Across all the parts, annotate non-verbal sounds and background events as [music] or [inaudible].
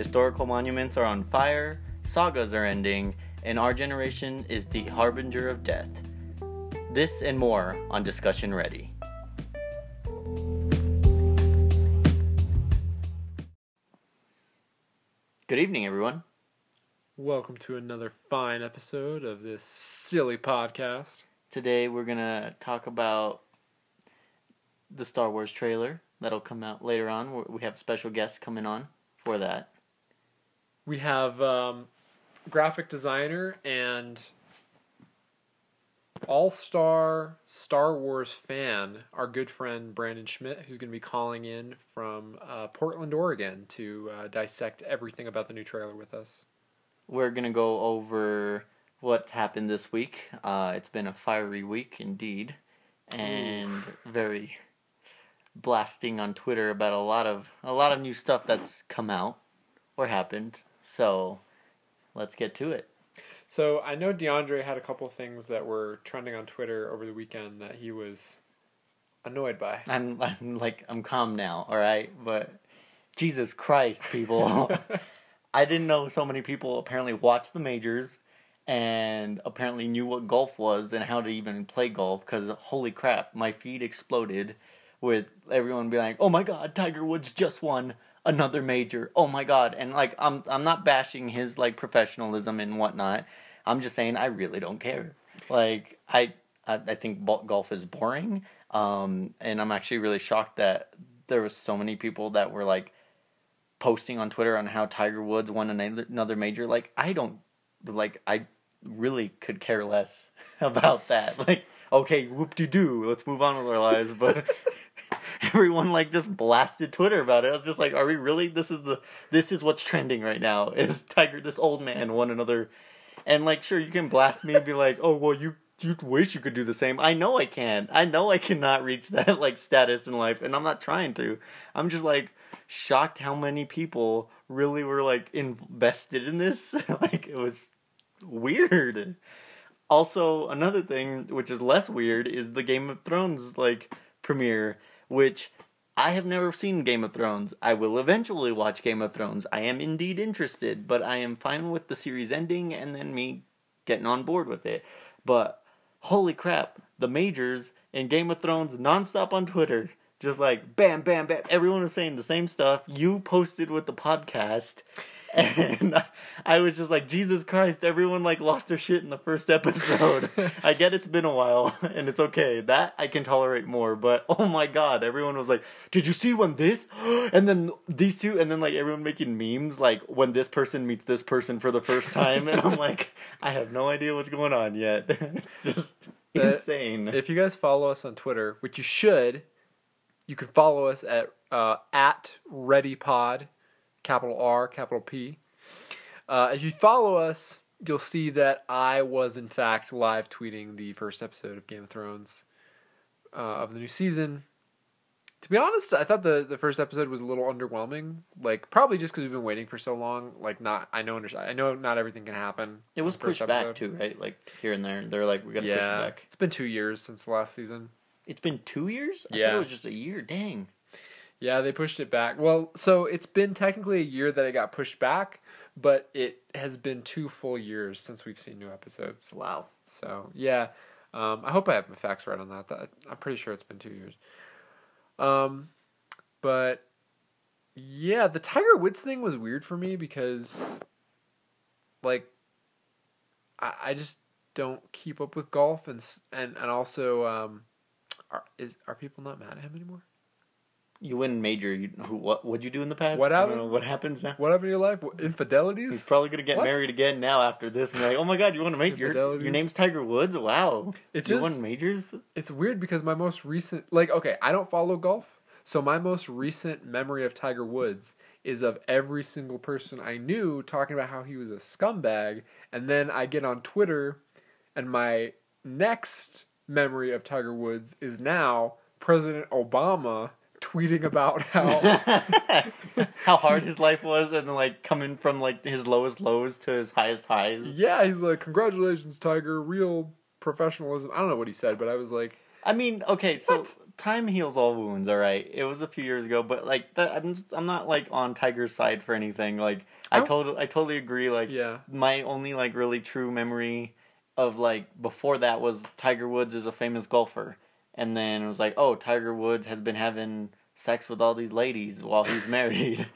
Historical monuments are on fire, sagas are ending, and our generation is the harbinger of death. This and more on Discussion Ready. Good evening, everyone. Welcome to another fine episode of this silly podcast. Today we're gonna talk about the Star Wars trailer that'll come out later on. We have special guests coming on for that. We have um, graphic designer and all-star Star Wars fan, our good friend Brandon Schmidt, who's going to be calling in from uh, Portland, Oregon, to uh, dissect everything about the new trailer with us. We're gonna go over what's happened this week. Uh, it's been a fiery week indeed, and very blasting on Twitter about a lot of a lot of new stuff that's come out or happened. So let's get to it. So I know DeAndre had a couple things that were trending on Twitter over the weekend that he was annoyed by. I'm I'm like I'm calm now, all right? But Jesus Christ, people. [laughs] I didn't know so many people apparently watched the majors and apparently knew what golf was and how to even play golf cuz holy crap, my feed exploded with everyone being like, "Oh my god, Tiger Woods just won another major. Oh my god." And like I'm I'm not bashing his like professionalism and whatnot. I'm just saying I really don't care. Like I I, I think golf is boring. Um, and I'm actually really shocked that there was so many people that were like posting on Twitter on how Tiger Woods won another, another major. Like I don't like I really could care less [laughs] about that. Like okay, whoop de doo, let's move on with our lives. But [laughs] everyone like just blasted Twitter about it. I was just like, are we really? This is the this is what's trending right now. Is Tiger this old man won another? And like, sure, you can blast me and be like, oh well, you you wish you could do the same. I know I can. I know I cannot reach [laughs] that like status in life, and I'm not trying to. I'm just like shocked how many people really were like invested in this. [laughs] like it was weird. Also, another thing which is less weird is the Game of Thrones like premiere, which I have never seen Game of Thrones. I will eventually watch Game of Thrones. I am indeed interested, but I am fine with the series ending and then me getting on board with it. But holy crap, the majors in Game of Thrones nonstop on Twitter. Just like bam, bam, bam. Everyone was saying the same stuff. You posted with the podcast. And I was just like, Jesus Christ, everyone like lost their shit in the first episode. [laughs] I get it's been a while and it's okay. That I can tolerate more, but oh my god, everyone was like, Did you see when this? [gasps] And then these two, and then like everyone making memes like when this person meets this person for the first time. And I'm like, [laughs] I have no idea what's going on yet. [laughs] It's just That- insane. If you guys follow us on Twitter, which you should, you can follow us at uh, at ReadyPod, capital R, capital P. Uh, if you follow us, you'll see that I was in fact live tweeting the first episode of Game of Thrones uh, of the new season. To be honest, I thought the, the first episode was a little underwhelming. Like probably just because we've been waiting for so long. Like not, I know, I know not everything can happen. It was pushed back too, right? Like here and there. They're like, we gotta push it back. it's been two years since the last season. It's been two years? I thought Yeah. it was just a year. Dang. Yeah, they pushed it back. Well, so it's been technically a year that it got pushed back, but it has been two full years since we've seen new episodes. Wow. So yeah, um, I hope I have my facts right on that. that. I'm pretty sure it's been two years. Um, but yeah, the Tiger Woods thing was weird for me because, like, I, I just don't keep up with golf and and and also um, are is are people not mad at him anymore? You win major. You, who, what would you do in the past? What happened? know What happens now? What happened in your life? What- He's probably gonna get What? married again now after this. And be like, oh my god, you want to make your your name's Tiger Woods? Wow, It's you just won majors. it's weird because my most recent like okay, I don't follow golf, so my most recent memory of Tiger Woods is of every single person I knew talking about how he was a scumbag, and then I get on Twitter, and my next memory of Tiger Woods is now President Obama tweeting about how [laughs] How hard his life was, and like coming from like his lowest lows to his highest highs. yeah he's like congratulations Tiger real professionalism I don't know what he said but I was like I mean, okay, so What? time heals all wounds. All right, it was a few years ago, but like that, I'm just, I'm not like on Tiger's side for anything. Like I I totally I totally agree. Like Yeah. my only like really true memory of like before that was Tiger Woods is a famous golfer, and then it was like oh Tiger Woods has been having sex with all these ladies while he's [laughs] married.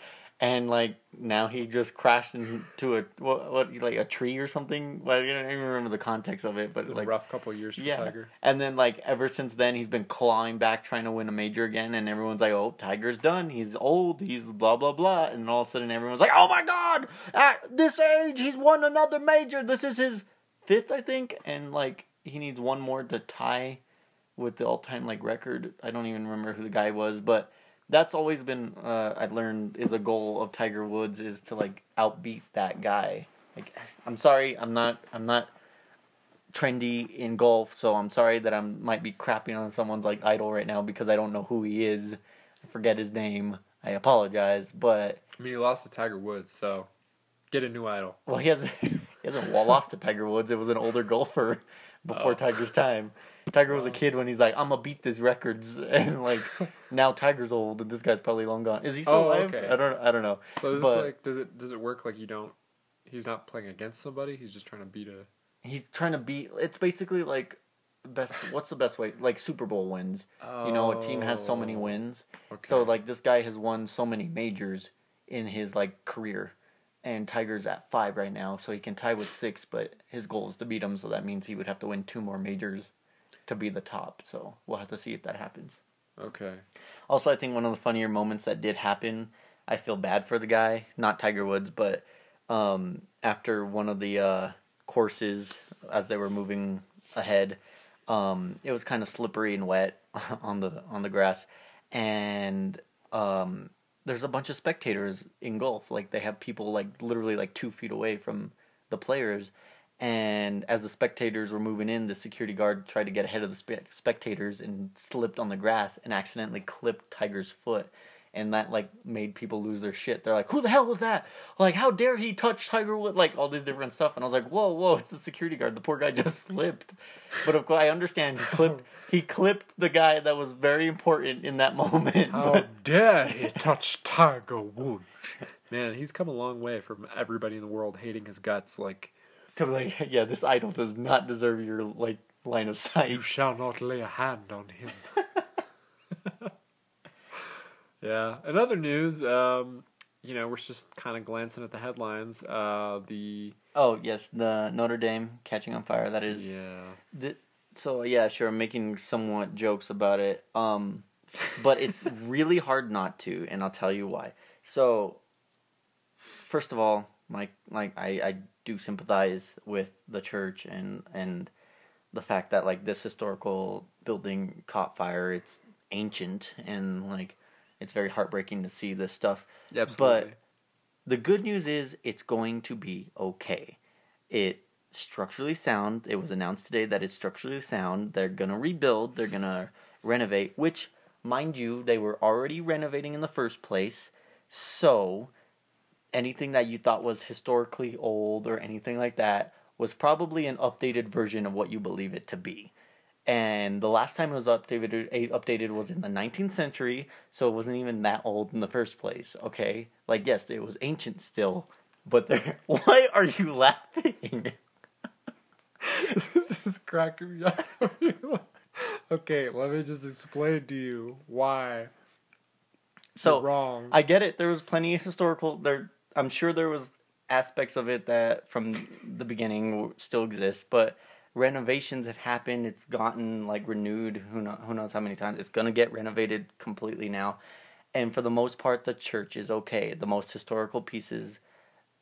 And like now he just crashed into a what, what like a tree or something. Well, I don't even remember the context of it, but like a rough couple years for yeah. Tiger. And then like ever since then he's been clawing back trying to win a major again and everyone's like, "Oh, Tiger's done. He's old. He's blah blah blah." And all of a sudden everyone's like, "Oh my god! At this age he's won another major. This is his fifth, I think." And like he needs one more to tie with the all-time like record. I don't even remember who the guy was, but that's always been uh I learned is a goal of Tiger Woods is to like outbeat that guy. Like I'm sorry, I'm not I'm not trendy in golf, so I'm sorry that I might be crapping on someone's like idol right now because I don't know who he is. I forget his name. I apologize, but I mean, he lost to Tiger Woods, so get a new idol. well, he hasn't [laughs] he hasn't lost to Tiger Woods. It was an older golfer [laughs] before Oh. Tiger's time. Tiger was a Oh. kid when he's like, "I'm gonna beat these records," [laughs] and like [laughs] now Tiger's old and this guy's probably long gone. Is he still Oh, alive? okay. I don't. I don't know. So is But- this like does it does it work like you don't? He's not playing against somebody. He's just trying to beat a. He's trying to beat. It's basically like best. What's the best way? Like Super Bowl wins. You know, a team has so many Oh, wins. Okay. So like this guy has won so many majors in his like career, and Tiger's at five right now, so he can tie with six. But his goal is to beat him, so that means he would have to win two more majors to be the top. So we'll have to see if that happens. okay. Also, I think one of the funnier moments that did happen, I feel bad for the guy, not Tiger Woods, but um, after one of the uh, courses as they were moving ahead, um, it was kind of slippery and wet [laughs] on the on the grass, and um, there's a bunch of spectators in golf. Like they have people like literally like two feet away from the players. And as the spectators were moving in, the security guard tried to get ahead of the spe- spectators and slipped on the grass and accidentally clipped Tiger's foot. And that like made people lose their shit. They're like, "Who the hell was that? Like, how dare he touch Tiger Wood?" Like all this different stuff. And I was like, "Whoa, whoa! It's the security guard. The poor guy [laughs] just slipped." But of course, I understand he clipped. [laughs] He clipped the guy that was very important in that moment. How but- dare he [laughs] touch Tiger Woods? Man, he's come a long way from everybody in the world hating his guts. Like, to be like, [laughs] yeah, this idol does not deserve your like line of sight. you shall not lay a hand on him. [laughs] yeah. In other news, um, you know, we're just kind of glancing at the headlines. Uh, the Oh yes, the Notre Dame catching on fire. That is. yeah. Th- so yeah, sure. I'm making somewhat jokes about it. Um, but it's [laughs] really hard not to, and I'll tell you why. So, first of all, like like I I do sympathize with the church and and the fact that like this historical building caught fire. It's ancient and like it's very heartbreaking to see this stuff. Absolutely. The good news is it's going to be okay. It structurally sound. It was announced today that it's structurally sound. They're gonna rebuild. They're gonna renovate. Which, mind you, they were already renovating in the first place. So, anything that you thought was historically old or anything like that was probably an updated version of what you believe it to be. And the last time it was updated updated was in the 19th century, so it wasn't even that old in the first place. Okay, like yes, it was ancient still, but there. [laughs] Why are you laughing? this is cracking me up. [laughs] okay, let me just explain to you why So you're wrong. I get it. There was plenty of historical. There, I'm sure there was aspects of it that from the beginning still exist, but renovations have happened. It's gotten like renewed. Who know, Who knows how many times? It's gonna get renovated completely now, and for the most part, the church is okay. The most historical pieces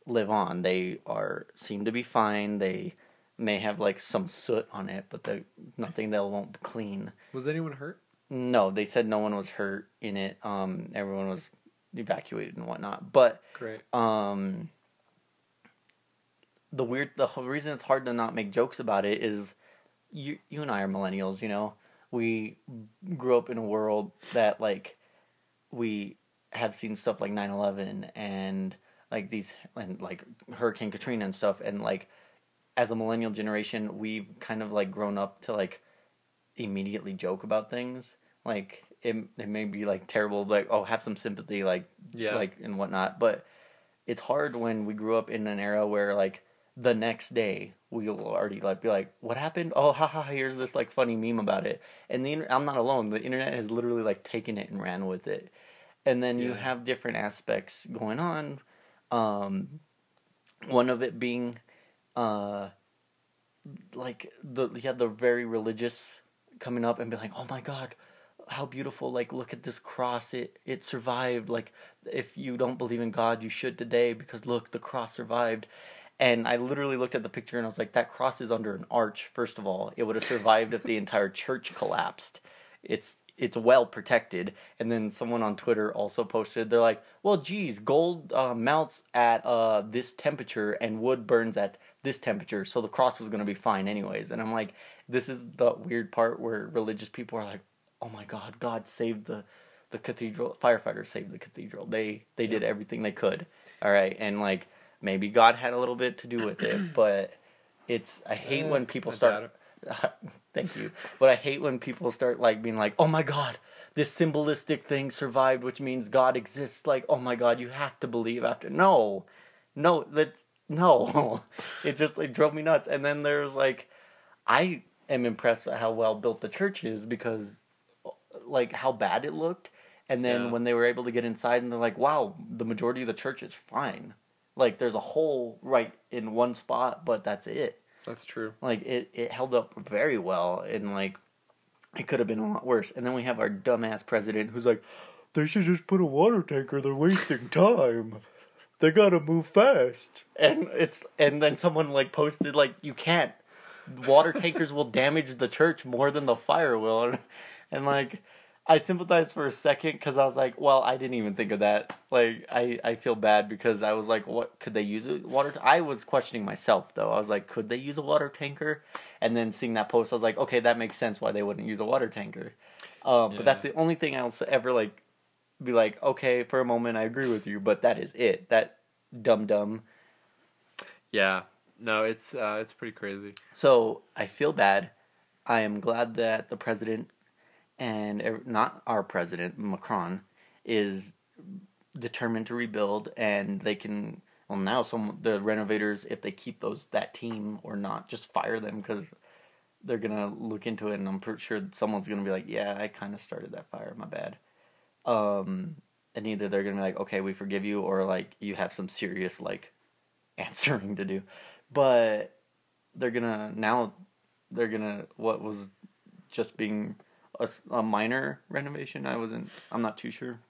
live on. They are seem to be fine. They may have like some soot on it, but they nothing that won't clean. Was anyone hurt? No, they said no one was hurt in it. Um, everyone was evacuated and whatnot. But Great. um, the weird, the reason it's hard to not make jokes about it is you, you and I are millennials. You know, we grew up in a world that like we have seen stuff like 9-11 and like these and like Hurricane Katrina and stuff, and like as a millennial generation, we've kind of like grown up to like immediately joke about things. Like it, it may be like terrible, like oh, have some sympathy, like Yeah. like and whatnot. But it's hard when we grew up in an era where like the next day we'll already like be like, what happened? Oh, haha, here's this like funny meme about it. And the I'm not alone. The internet has literally like taken it and ran with it. And then you have different aspects going on. Um, one of it being, uh, like the you have the very religious coming up and be like, oh my god, how beautiful! Like look at this cross, it it survived. Like if you don't believe in God, you should today because look, the cross survived. And I literally looked at the picture and I was like, that cross is under an arch. First of all, it would have survived if the entire church collapsed. It's it's well protected. And then someone on Twitter also posted, they're like, well, geez, gold uh, melts at uh, this temperature and wood burns at this temperature, so the cross was going to be fine anyways. And I'm like, this is the weird part where religious people are like, oh my God, God saved the the cathedral. Firefighters saved the cathedral. They they did everything they could. All right, and like maybe God had a little bit to do with it, [clears throat] but it's I hate Eh, when people I start. [laughs] Thank you, but I hate when people start like being like, oh my God. This symbolistic thing survived, which means God exists. Like, oh my God, you have to believe after. No, no, that no. [laughs] it just like drove me nuts. And then there's like, I am impressed at how well built the church is because, like, how bad it looked. And then Yeah. when they were able to get inside, and they're like, wow, the majority of the church is fine. Like, there's a hole right in one spot, but that's it. That's true. Like, it, it held up very well, and like, it could have been a lot worse. And then we have our dumbass president who's like, they should just put a water tanker. They're wasting time. They gotta move fast. And it's and then someone like posted like, you can't. Water tankers will damage the church more than the fire will. And, like, I sympathized for a second because I was like, well, I didn't even think of that. Like, I, I feel bad because I was like, what could they use a water? T-? I was questioning myself though. I was like, could they use a water tanker? And then seeing that post, I was like, okay, that makes sense why they wouldn't use a water tanker. Um, But that's the only thing I'll ever like be like, okay, for a moment I agree with you, but that is it. That dumb dumb. Yeah. No, it's uh, it's pretty crazy. So I feel bad. I am glad that the president and not our president Macron is determined to rebuild, and they can. Well, now some the renovators, if they keep those that team or not, just fire them because they're gonna look into it, and I'm pretty sure someone's gonna be like, "Yeah, I kind of started that fire. My bad." Um, and either they're gonna be like, "Okay, we forgive you," or like you have some serious like [laughs] answering to do. But they're gonna now they're gonna what was just being a, a minor renovation. I wasn't. I'm not too sure.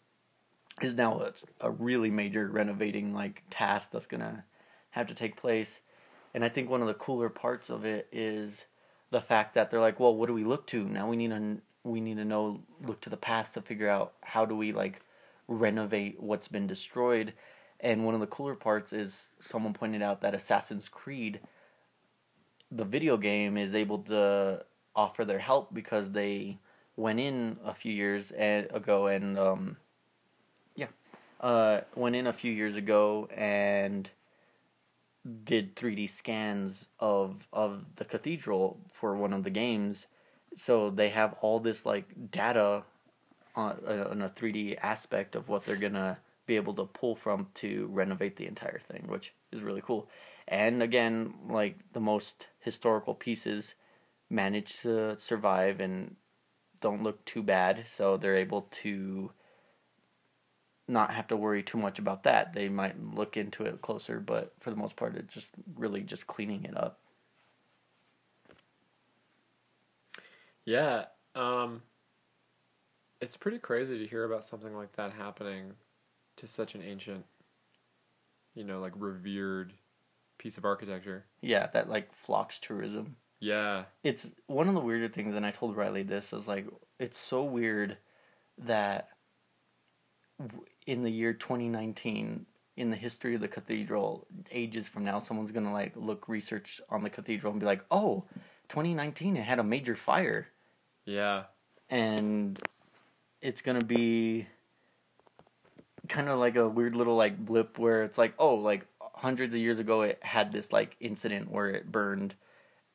Is now a, a really major renovating like task that's gonna have to take place. And I think one of the cooler parts of it is the fact that they're like, well, what do we look to now? We need to we need to know look to the past to figure out how do we like renovate what's been destroyed. And one of the cooler parts is someone pointed out that Assassin's Creed, the video game, is able to offer their help because they went in a few years ago and um, yeah, uh, went in a few years ago and did 3D scans of of the cathedral for one of the games. So they have all this like data on, uh, on a 3D aspect of what they're gonna be able to pull from to renovate the entire thing, which is really cool. And again, like the most historical pieces manage to survive and don't look too bad, so they're able to not have to worry too much about that. They might look into it closer, but for the most part, it's just really just cleaning it up. Yeah. Um, it's pretty crazy to hear about something like that happening to such an ancient, you know, like revered piece of architecture. Yeah, that like flocks tourism. Yeah. It's one of the weirder things, and I told Riley this. I was like, it's so weird that in the year 2019, in the history of the cathedral, ages from now, someone's gonna like look research on the cathedral and be like, oh, 2019, it had a major fire, Yeah. and it's gonna be kind of like a weird little like blip where it's like, oh, like hundreds of years ago, it had this like incident where it burned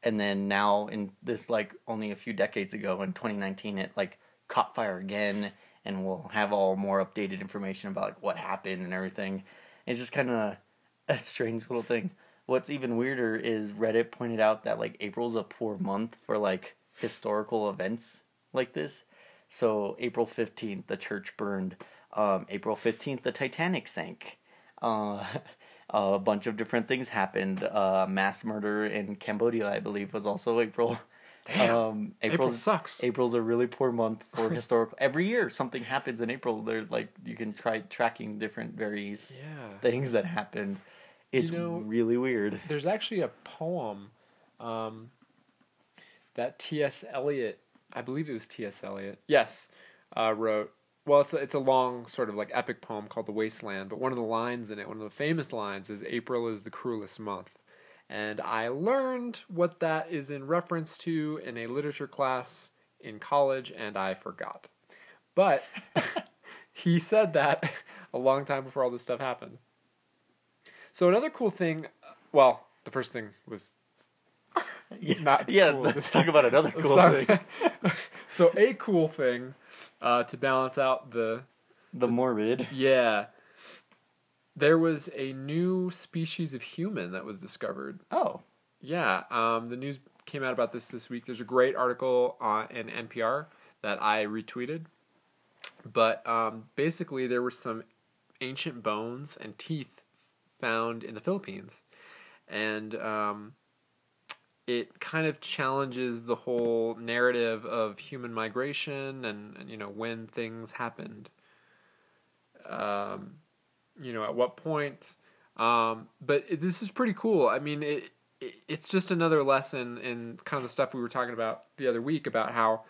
and then now in this like only a few decades ago in 2019 it like caught fire again and we'll have all more updated information about like, what happened and everything. It's just kind of [laughs] a strange little thing. What's even weirder is reddit pointed out that like april's a poor month for like historical events like this. So april 15th the church burned. Um, april 15th the titanic sank. Uh, [laughs] a bunch of different things happened. Uh, mass murder in Cambodia, I believe, was also April. Damn. Um, April sucks. April's a really poor month for [laughs] historical. Every year, something happens in April. They're like you can try tracking different various Yeah. things that happened. It's know- really weird. There's actually a poem um, that T.S. Eliot, I believe it was T.S. Eliot, yes, uh, wrote. Well, it's a, it's a long sort of like epic poem called The Wasteland, but one of the lines in it, one of the famous lines, is April is the cruelest month. And I learned what that is in reference to in a literature class in college, and I forgot. But [laughs] he said that [laughs] a long time before all this stuff happened. So another cool thing, well, the first thing was [laughs] Yeah, Not yeah cool. let's talk about another cool Sorry. thing. so a cool thing uh, to balance out the The morbid. yeah, there was a new species of human that was discovered. Oh, Yeah, um, the news came out about this this week. There's a great article on in NPR that I retweeted. But um, basically, there were some ancient bones and teeth found in the Philippines, and um, it kind of challenges the whole narrative of human migration and, and you know when things happened. Um, you know, at what point. Um, but it, this is pretty cool. I mean, it, it it's just another lesson in kind of the stuff we were talking about the other week about how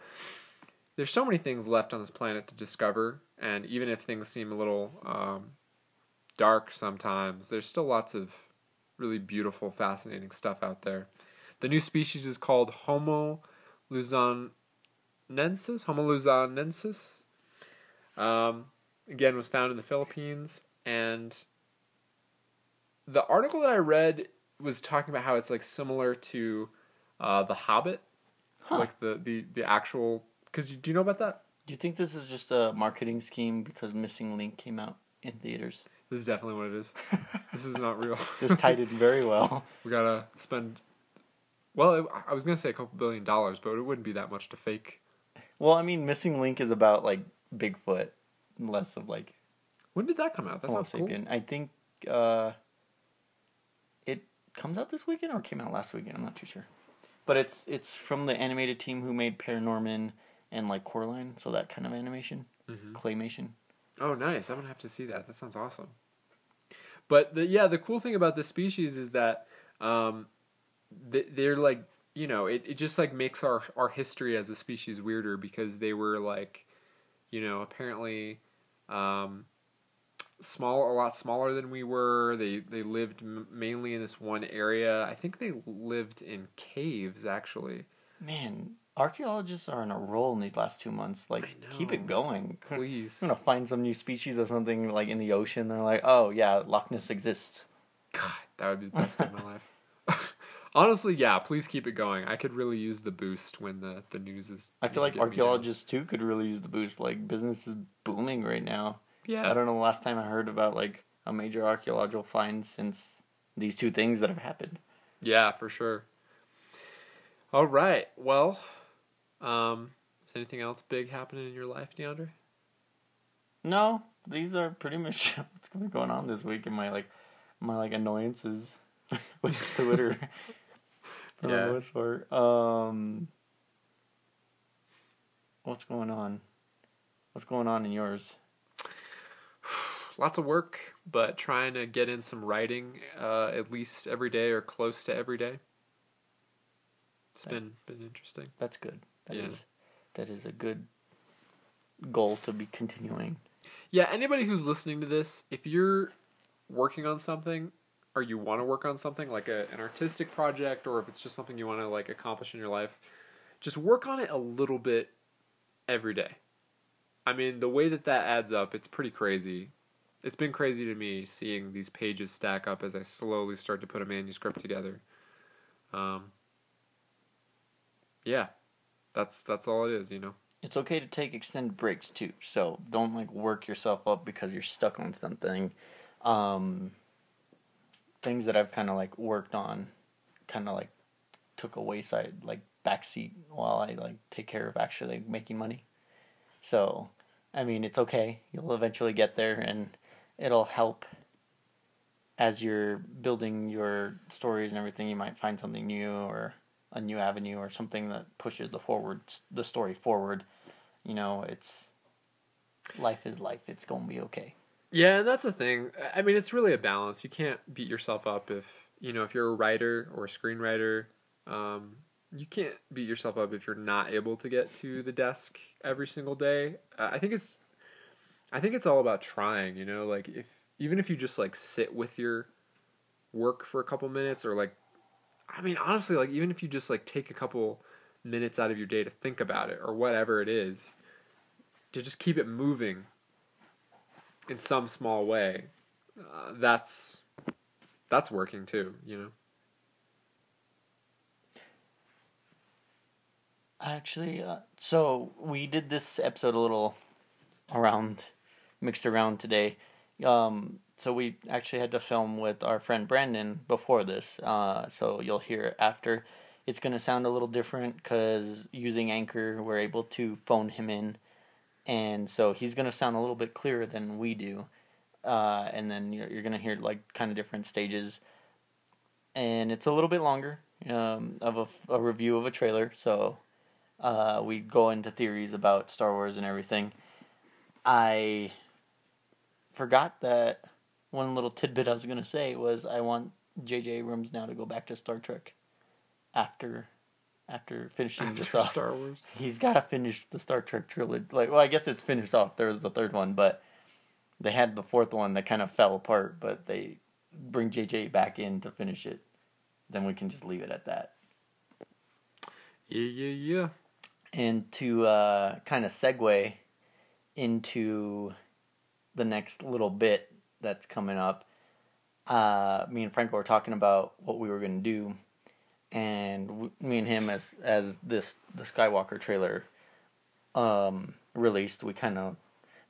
there's so many things left on this planet to discover, and even if things seem a little um, dark sometimes, there's still lots of really beautiful, fascinating stuff out there. The new species is called Homo luzonensis. Homo luzonensis. Um, again, was found in the Philippines, and the article that I read was talking about how it's like similar to uh, the Hobbit, Huh. like the the the actual. Because do you know about that? do you think this is just a marketing scheme because Missing Link came out in theaters? This is definitely what it is. [laughs] This is not real. this tied in very well. [laughs] we gotta spend. Well, it, I was gonna say a couple billion dollars, but it wouldn't be that much to fake. Well, I mean, Missing Link is about like Bigfoot, less of like When did that come out? That Homo sounds cool. I think uh, it comes out this weekend or came out last weekend. I'm not too sure, but it's it's from the animated team who made Paranorman and like Coraline, so that kind of animation, Mhm. claymation. Oh, nice! I'm gonna have to see that. That sounds awesome. But the yeah, the cool thing about this species is that um, they're like you know it, it just like makes our our history as a species weirder because they were like you know apparently um, small a lot smaller than we were. They they lived m- mainly in this one area. I think they lived in caves actually. Man, archaeologists are on a roll in these last two months. Like, keep it going. [laughs] Please, I'm gonna find some new species of something like in the ocean. They're like, oh yeah, Loch Ness exists. God, that would be the best day of my life. [laughs] Honestly, yeah, please keep it going. I could really use the boost when the, the news is. I feel like getting me down. archaeologists too could really use the boost. Like business is booming right now. Yeah. I don't know the last time I heard about like a major archaeological find since these two things that have happened. Yeah, for sure. All right. Well, um, is anything else big happening in your life, DeAndre? No, these are pretty much [laughs] what's going on this week in my like my like annoyances [laughs] with Twitter. [laughs] For Yeah. the most part. Um what's going on? What's going on in yours? [sighs] Lots of work, but trying to get in some writing uh, at least every day or close to every day. It's Yeah. been been interesting. That's good. That is Yeah. that is a good goal to be continuing. Yeah, anybody who's listening to this, if you're working on something or you want to work on something like a, an artistic project or if it's just something you want to like accomplish in your life, just work on it a little bit every day. I mean, the way that that adds up, it's pretty crazy. It's been crazy to me seeing these pages stack up as I slowly start to put a manuscript together. Um, Yeah, that's that's all it is. You know. It's okay to take extended breaks too. So don't like work yourself up because you're stuck on something. Um, things that I've kind of like worked on, kind of like took a wayside like backseat while I like take care of actually making money. So, I mean, it's okay. You'll eventually get there, and it'll help as you're building your stories and everything. You might find something new or a new avenue or something that pushes the forward the story forward. You know, it's life is life. It's gonna be okay. Yeah, and that's the thing. I mean, it's really a balance. You can't beat yourself up if you know if you're a writer or a screenwriter. Um, you can't beat yourself up if you're not able to get to the desk every single day. Uh, I think it's, I think it's all about trying. You know, like if even if you just like sit with your work for a couple minutes, or like, I mean, honestly, like even if you just like take a couple minutes out of your day to think about it or whatever it is, to just keep it moving in some small way, uh, that's that's working too. You know. Actually, uh, so we did this episode a little around, mixed around today. Um, so we actually had to film with our friend Brandon before this. Uh, so you'll hear it after. It's gonna sound a little different because using Anchor, we're able to phone him in, and so he's gonna sound a little bit clearer than we do. Uh, and then you're, you're gonna hear like kind of different stages, and it's a little bit longer um, of a, a review of a trailer. So uh, we go into theories about Star Wars and everything. I forgot that one little tidbit I was gonna say was I want J.J. Abrams now to go back to Star Trek after after finishing After this off. Star Wars. [laughs] He's got to finish the Star Trek trilogy. Like, well, I guess it's finished off. There was the third one, but they had the fourth one that kind of fell apart. But they bring J.J. back in to finish it. Then we can just leave it at that. Yeah, yeah, yeah. and to uh, kind of segue into the next little bit that's coming up, uh, me and Franco were talking about what we were going to do, and w- me and him, as as this the Skywalker trailer um, released, we kind of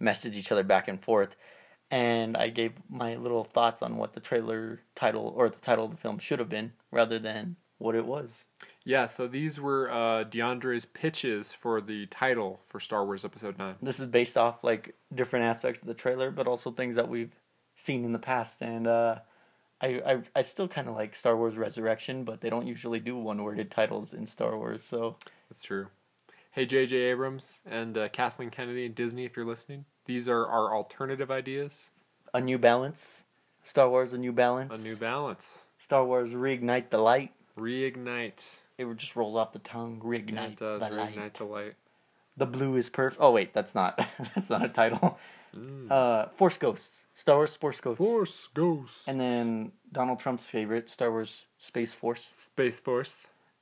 messaged each other back and forth, and I gave my little thoughts on what the trailer title or the title of the film should have been, rather than what it was. Yeah, so these were uh, DeAndre's pitches for the title for Star Wars Episode 9. this is based off like different aspects of the trailer, but also things that we've seen in the past. And uh, I, I I still kind of like Star Wars Resurrection, but they don't usually do one worded titles in Star Wars. So That's true. Hey, J.J. Abrams and uh, Kathleen Kennedy and Disney, if you're listening, these are our alternative ideas. a new balance, Star Wars: A New Balance, A new balance. Star Wars: Reignite the Light. Reignite. It would just rolls off the tongue. Yeah, Reignite it does. the Reignite light. the light. The blue is perfect. Oh wait, that's not [laughs] that's not a title. Mm. Uh, Force Ghosts, Star Wars Force Ghosts, Force Ghosts, and then Donald Trump's favorite, Star Wars Space Force. Space Force.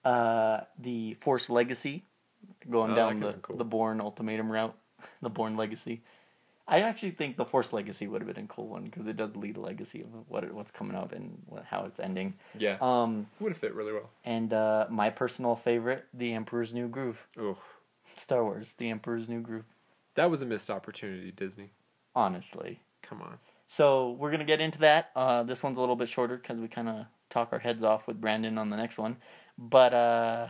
uh, the Force Legacy, going Oh, down the, cool. the Bourne Ultimatum route, [laughs] the Bourne Legacy. I actually think the Force Legacy would have been a cool one because it does lead a legacy of what it, what's coming up and what, how it's ending. Yeah. Um, Would have fit really well. and uh, my personal favorite, The Emperor's New Groove, Oh, Star Wars, The Emperor's New Groove. That was a missed opportunity, Disney. Honestly, Come on. so we're gonna get into that. Uh, this one's a little bit shorter because we kind of talk our heads off with Brandon on the next one, but uh,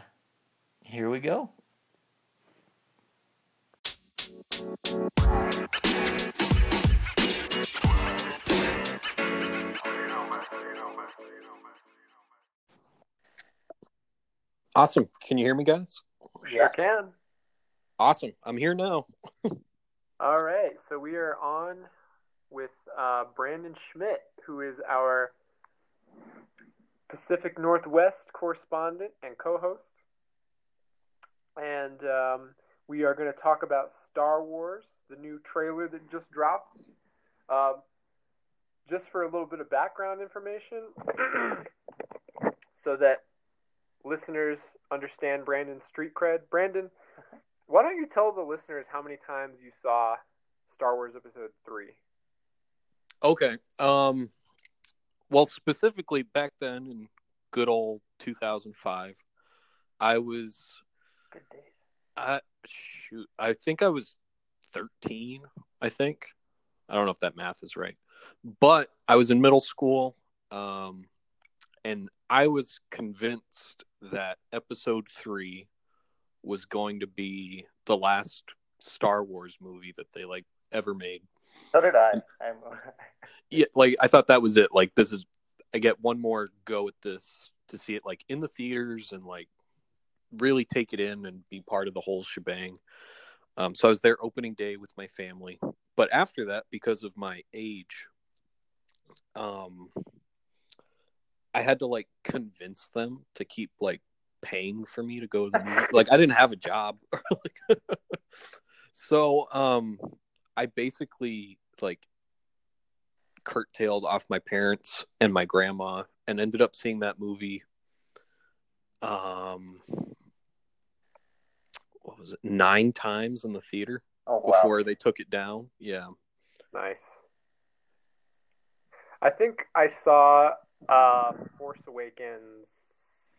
here we go. Awesome. Can you hear me, guys? Sure can. Awesome. I'm here now. All right, so we are on with uh, Brandon Schmidt, who is our Pacific Northwest correspondent and co-host, and um, we are going to talk about Star Wars, the new trailer that just dropped. Um, just for a little bit of background information, [clears throat] so that listeners understand Brandon's street cred. Brandon, why don't you tell the listeners how many times you saw Star Wars Episode Three? Okay. Um well specifically back then in good old 2005, I was Good days. I shoot. I think I was 13. I think. I don't know if that math is right, but I was in middle school, um, and I was convinced that Episode Three was going to be the last Star Wars movie that they like ever made. So did I. I'm, [laughs] Yeah, like I thought that was it. Like this is, I get one more go at this to see it like in the theaters and like really take it in and be part of the whole shebang. Um, so I was there opening day with my family, but after that, because of my age, um, I had to like convince them to keep like paying for me to go to the [laughs] movie. like I didn't have a job, [laughs] so um, I basically like curtailed off my parents and my grandma and ended up seeing that movie um what was it nine times in the theater oh wow. before they took it down yeah Nice. I think I saw uh, Force Awakens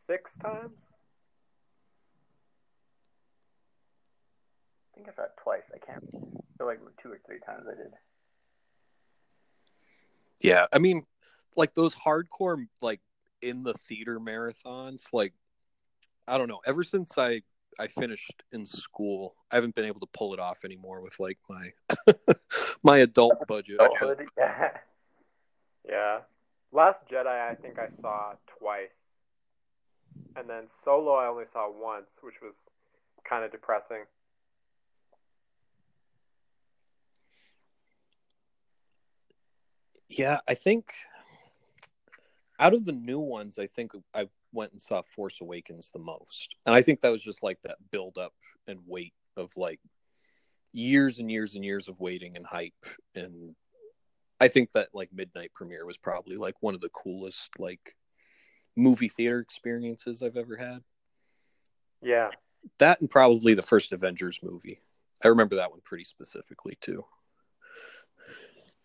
six times. Think I saw it twice. I can't. I feel like two or three times I did. yeah i mean like those hardcore like in the theater marathons like i don't know ever since i i finished in school i haven't been able to pull it off anymore with like my [laughs] my adult budget but- [laughs] yeah. Yeah. Last Jedi, I think I saw twice. And then Solo, I only saw once, which was kind of depressing. Yeah, I think out of the new ones, I think I went and saw Force Awakens the most. And I think that was just like that build up and wait of like years and years and years of waiting and hype. And I think that like midnight premiere was probably like one of the coolest like movie theater experiences I've ever had. Yeah. That and probably the first Avengers movie. I remember that one pretty specifically too.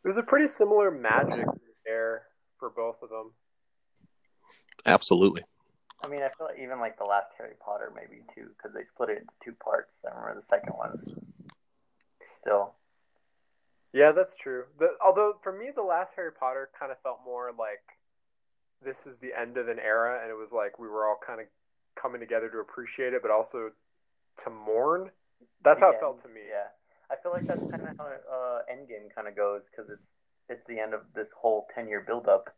It was a pretty similar magic there for both of them. Absolutely. I mean, I feel like even like the last Harry Potter, maybe too, because they split it into two parts. I remember the second one. Still, Yeah, that's true. The, although for me, the last Harry Potter kind of felt more like this is the end of an era, and it was like we were all kind of coming together to appreciate it, but also to mourn. That's how it felt to me. Yeah, I feel like that's kind of how uh, Endgame kind of goes because it's it's the end of this whole ten year build up,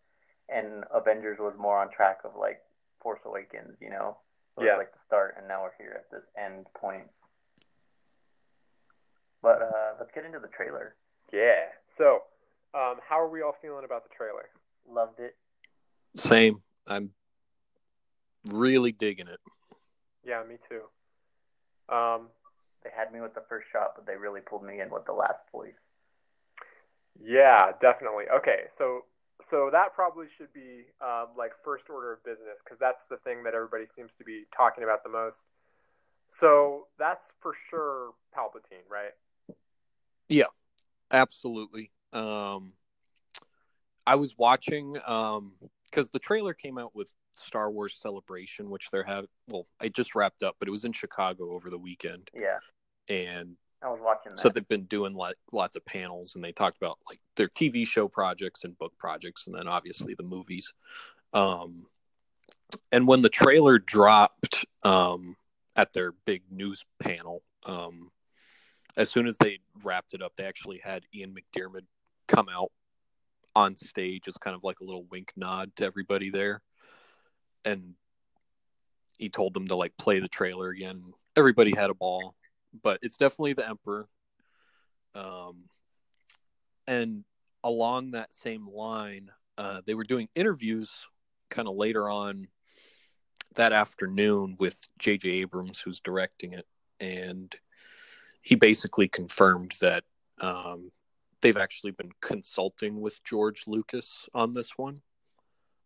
and Avengers was more on track of like Force Awakens, you know, it was Yeah. like the start, and now we're here at this end point. But uh, let's get into the trailer. Yeah. So, um, how are we all feeling about the trailer? Loved it. Same. I'm really digging it. Yeah, me too. Um, They had me with the first shot, but they really pulled me in with the last voice. yeah, definitely. Okay, so so that probably should be um, like first order of business because that's the thing that everybody seems to be talking about the most. So that's for sure Palpatine, right? Yeah, absolutely. Um, I was watching um because the trailer came out with Star Wars Celebration, which they're have. Well, I just wrapped up, but it was in Chicago over the weekend, Yeah, and I was watching that. so they've been doing like lots of panels, and they talked about like their TV show projects and book projects, and then obviously the movies. Um, and when the trailer dropped um, at their big news panel, um, as soon as they wrapped it up, they actually had Ian McDiarmid come out on stage as kind of like a little wink nod to everybody there, and he told them to like play the trailer again. Everybody had a ball, but it's definitely the Emperor. Um, and along that same line, uh, they were doing interviews kind of later on that afternoon with J.J. Abrams, who's directing it, and he basically confirmed that um, they've actually been consulting with George Lucas on this one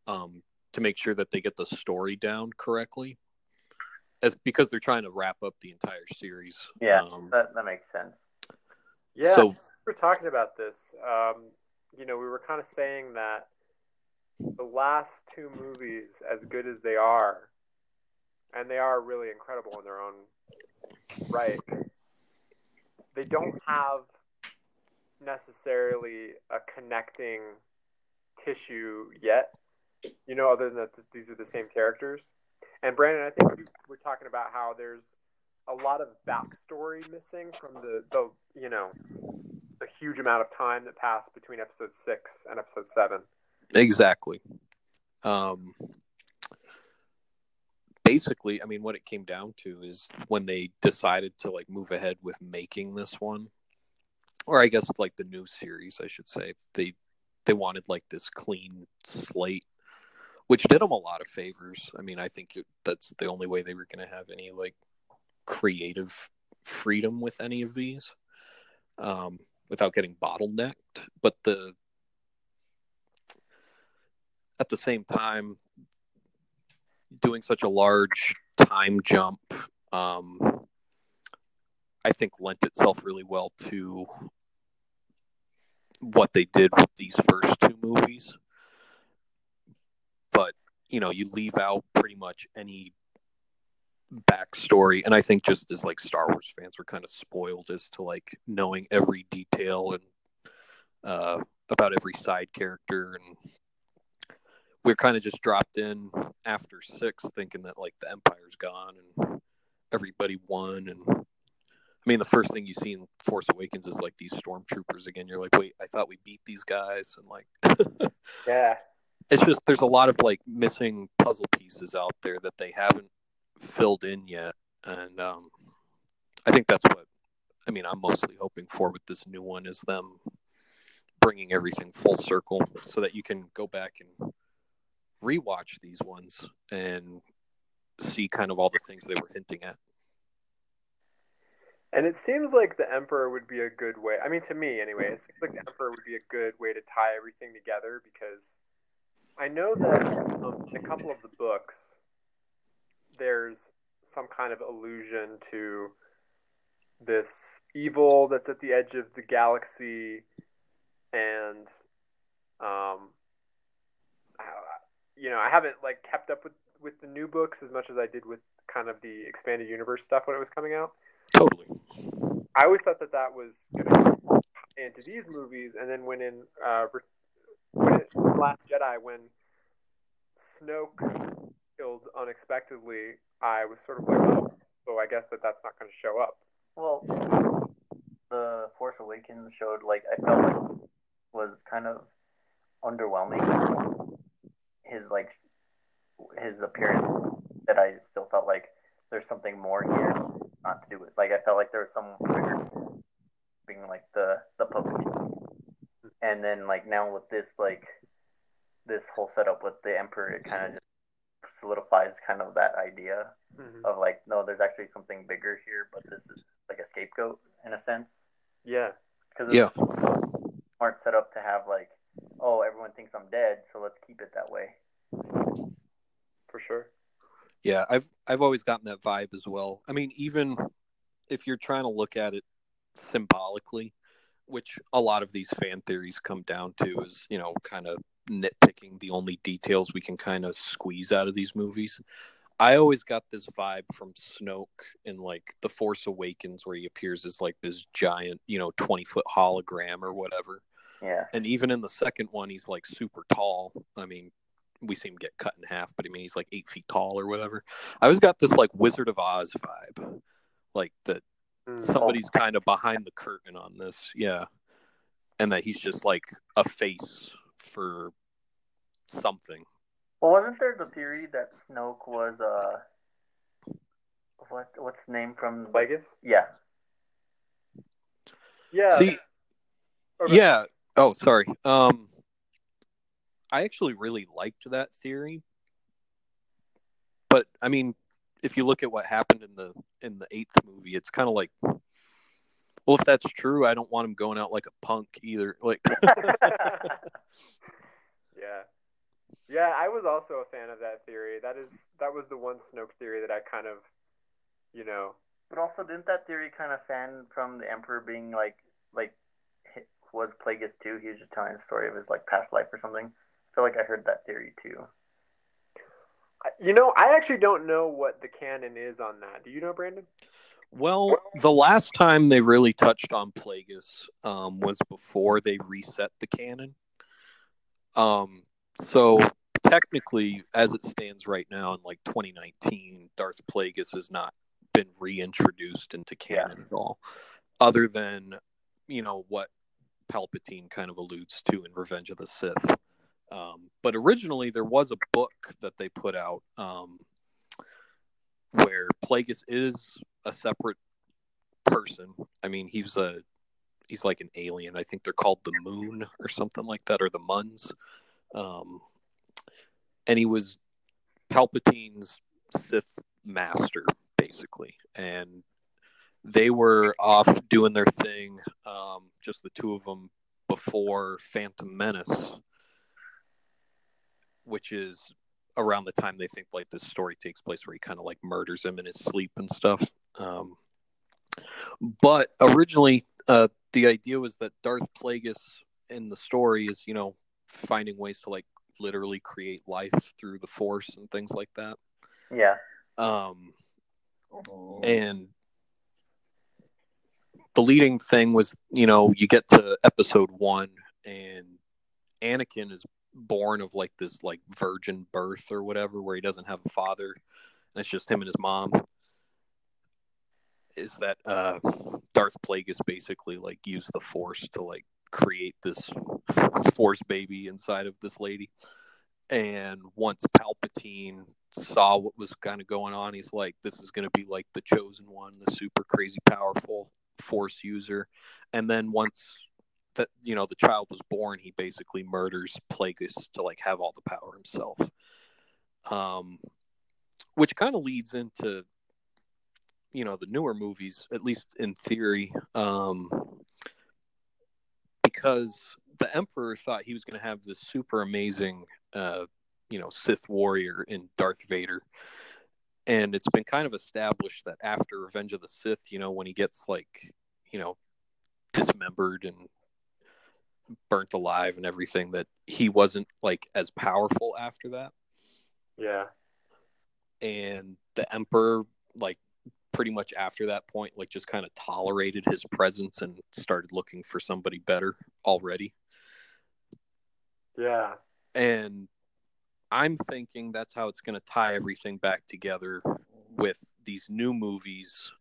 um, to make sure that they get the story down correctly, as because they're trying to wrap up the entire series. yeah, Um, that that makes sense. Yeah, So we're talking about this. Um, you know, we were kind of saying that the last two movies, as good as they are, and they are really incredible in their own right, they don't have necessarily a connecting tissue yet. You know, other than that, these are the same characters. And Brandon, I think we were talking about how there's a lot of backstory missing from the, the you know the huge amount of time that passed between episode six and episode seven. Exactly. Um, basically, I mean, what it came down to is when they decided to like move ahead with making this one, or I guess like the new series, I should say, they they wanted like this clean slate, which did them a lot of favors. I mean, I think it, that's the only way they were going to have any like creative freedom with any of these. Um, without getting bottlenecked. But the at the same time, doing such a large time jump, um, I think lent itself really well to what they did with these first two movies. But you know, you leave out pretty much any backstory and i think just as like star wars fans we're kind of spoiled as to like knowing every detail and uh about every side character and we're kind of just dropped in after six thinking that like the empire's gone and everybody won and i mean the first thing you see in force awakens is like these stormtroopers again you're like wait i thought we beat these guys and like [laughs] yeah it's just there's a lot of like missing puzzle pieces out there that they haven't filled in yet, and um, I think that's what I mean. I'm mostly hoping for with this new one is them bringing everything full circle, so that you can go back and rewatch these ones and see kind of all the things they were hinting at. And it seems like the Emperor would be a good way. I mean, to me, anyway, it seems like the Emperor would be a good way to tie everything together because I know that um, in a couple of the books, there's some kind of allusion to this evil that's at the edge of the galaxy and um you know i haven't like kept up with with the new books as much as i did with kind of the expanded universe stuff when it was coming out totally i always thought that that was going to into these movies and then when in uh when it, last jedi when snoke killed unexpectedly, I was sort of like, oh, so I guess that that's not going to show up. Well, the Force Awakens showed like I felt like was kind of underwhelming. His like his appearance that I still felt like there's something more here not to do it. Like I felt like there was some being like the the public, and then like now with this like this whole setup with the Emperor, it kind of just solidifies kind of that idea mm-hmm. of like, no, there's actually something bigger here, but this is like a scapegoat in a sense. Yeah. Because yeah. aren't set up to have like, oh, everyone thinks I'm dead, so let's keep it that way. For sure. Yeah, I've I've always gotten that vibe as well. I mean, even if you're trying to look at it symbolically, which a lot of these fan theories come down to is, you know, kind of nitpicking the only details we can kind of squeeze out of these movies. I always got this vibe from Snoke in like The Force Awakens, where he appears as like this giant, you know, 20 foot hologram or whatever. Yeah. And even in the second one, he's like super tall. I mean, we see him get cut in half, but I mean, he's like eight feet tall or whatever. I always got this like Wizard of Oz vibe, like that mm. somebody's kind of behind the curtain on this. Yeah. And that he's just like a face for something. Well, wasn't there the theory that Snoke was uh what what's the name from Vegas? Yeah. Yeah. See, yeah. Oh, sorry. Um, I actually really liked that theory, but I mean, if you look at what happened in the in the eighth movie, it's kind of like, well, if that's true, I don't want him going out like a punk either. Like, [laughs] [laughs] yeah, yeah, I was also a fan of that theory. That is that was the one Snoke theory that I kind of, you know. But also, didn't that theory kind of fan from the Emperor being like like was Plagueis too? He was just telling a story of his like past life or something. I feel like I heard that theory too. You know, I actually don't know what the canon is on that. Do you know, Brandon? Well, the last time they really touched on Plagueis um, was before they reset the canon. Um, so technically, as it stands right now in like 2019, Darth Plagueis has not been reintroduced into canon at all, other than you know what Palpatine kind of alludes to in Revenge of the Sith. Um, but originally, there was a book that they put out um, where Plagueis is a separate person. I mean, he's a he's like an alien. I think they're called the Moon or something like that, or the Muuns. Um, and he was Palpatine's Sith master, basically, and they were off doing their thing, um, just the two of them before Phantom Menace, which is around the time they think like this story takes place, where he kind of like murders him in his sleep and stuff. Um, but originally, uh, the idea was that Darth Plagueis in the story is, you know, finding ways to like literally create life through the Force and things like that. Yeah. Um, and the leading thing was, you know, you get to episode one and Anakin is born of like this like virgin birth or whatever, where he doesn't have a father, and it's just him and his mom. Is that uh, Darth Plagueis basically like used the Force to like create this Force baby inside of this lady? And once Palpatine saw what was kind of going on, he's like, "This is going to be like the chosen one, the super crazy powerful Force user." And then once that you know the child was born, he basically murders Plagueis to like have all the power himself. Um, which kind of leads into you know the newer movies, at least in theory, um, because the Emperor thought he was going to have this super amazing, uh, you know, Sith warrior in Darth Vader. And it's been kind of established that after Revenge of the Sith, you know, when he gets like, you know, dismembered and burnt alive and everything that he wasn't like as powerful after that Yeah. and the emperor like pretty much after that point like just kind of tolerated his presence and started looking for somebody better already Yeah. and i'm thinking that's how it's going to tie everything back together with these new movies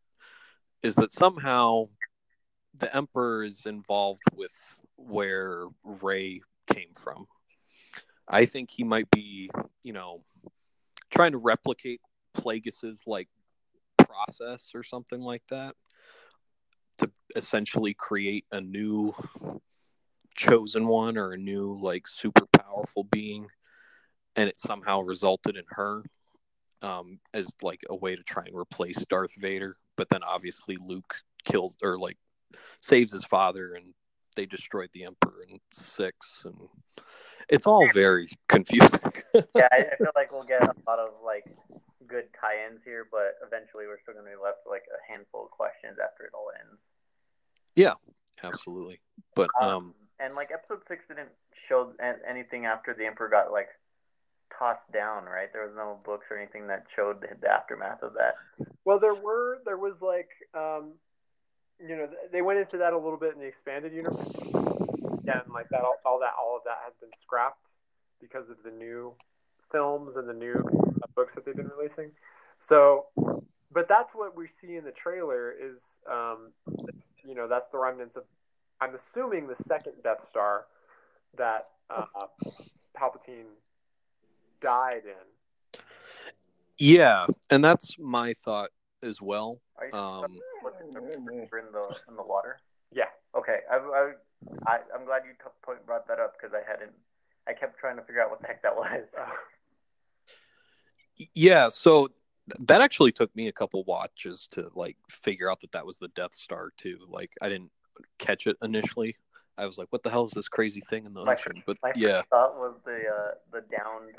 is that somehow the emperor is involved with where rey came from i think he might be you know trying to replicate plagueis's like process or something like that to essentially create a new chosen one or a new like super powerful being and it somehow resulted in her um, as like a way to try and replace Darth Vader. But then obviously Luke kills or like saves his father, and they destroyed the Emperor in six, and it's all very [laughs] confusing. Yeah, I, I feel like we'll get a lot of like good tie-ins here, but eventually we're still going to be left with like a handful of questions after it all ends. Yeah, absolutely, but um, and like episode six didn't show anything after the emperor got like tossed down, right? There was no books or anything that showed the, the aftermath of that. Well, there were. There was like, um, you know, they went into that a little bit in the expanded universe. And like that, all, all that, all of that has been scrapped because of the new films and the new uh, books that they've been releasing. So, but that's what we see in the trailer is, um, you know, that's the remnants of. I'm assuming the second Death Star that uh, Palpatine died in. yeah, and that's my thought as well. Um, what's it, the in the in the water? Yeah. Okay, I, I, I I'm glad you t- brought that up because I hadn't. I kept trying to figure out what the heck that was. Uh, [laughs] Yeah, so that actually took me a couple watches to like figure out that that was the Death Star too. Like I didn't catch it initially. I was like, "What the hell is this crazy thing in the My ocean?" But My yeah, first thought was the uh, the downed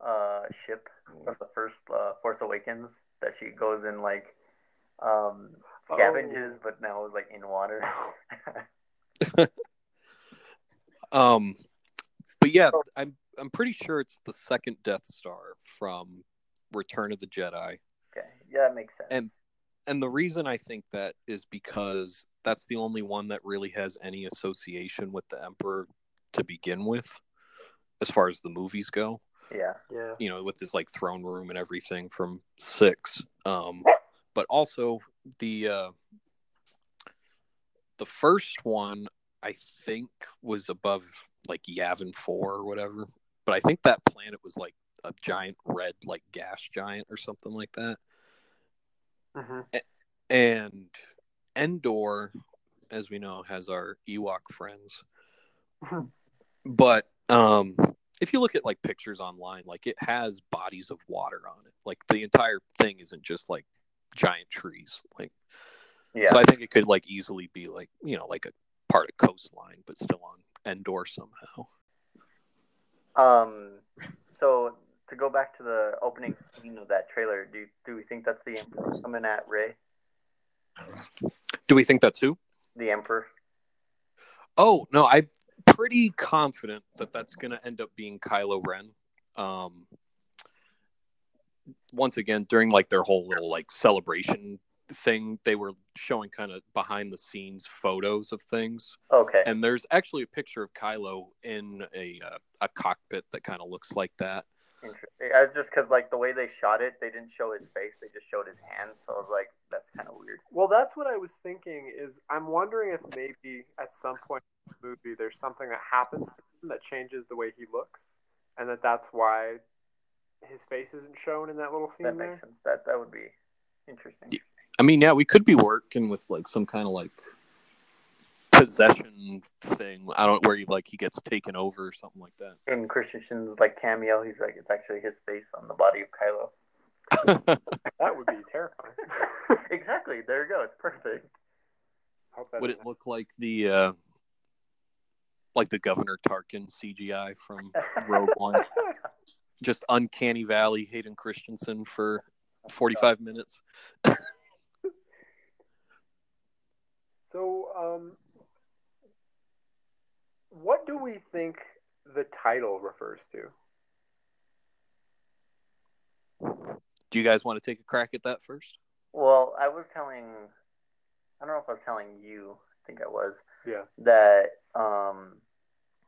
uh, ship from the first uh, Force Awakens that she goes in like um, scavenges, Oh. but now it's like in water. [laughs] um, but yeah, I'm I'm pretty sure it's the second Death Star from Return of the Jedi. Okay, yeah, that makes sense. And and the reason I think that is because that's the only one that really has any association with the Emperor to begin with, as far as the movies go. yeah, Yeah. You know, with his like throne room and everything from six. Um, but also the uh, the first one I think was above like Yavin four or whatever. But I think that planet was like a giant red like gas giant or something like that. hmm And Endor, as we know, has our Ewok friends. but um if you look at like pictures online, like it has bodies of water on it. Like the entire thing isn't just like giant trees. Like yeah. so I think it could like easily be like, you know, like a part of coastline, but still on Endor somehow. Um, so to go back to the opening scene of that trailer, do do we think that's the Emperor coming at Rey? Do we think that's who? The Emperor? Oh no, I'm pretty confident that that's going to end up being Kylo Ren. Um, once again, during like their whole little like celebration thing, they were showing kind of behind the scenes photos of things, Okay. and there's actually a picture of Kylo in a uh, a cockpit that kind of looks like that. Interesting. I, just because like the way they shot it, they didn't show his face; they just showed his hands. So I was like, that's kind of weird. Well, that's what I was thinking. Is I'm wondering if maybe at some point in the movie there's something that happens to him that changes the way he looks, and that that's why his face isn't shown in that little scene That there. makes sense. That that would be interesting. Yeah. I mean, yeah, we could be working with like some kind of like possession thing. I don't where he like he gets taken over or something like that. In Christensen's like cameo, he's like, it's actually his face on the body of Kylo. [laughs] That would be terrifying. [laughs] exactly. There you go. It's perfect. Would it doesn't- look like the uh like the Governor Tarkin CGI from [laughs] Rogue One? Just uncanny valley Hayden Christensen for 45 minutes. [laughs] So, um, what do we think the title refers to? Do you guys want to take a crack at that first? Well, I was telling, I don't know if I was telling you, I think I was, Yeah. that um,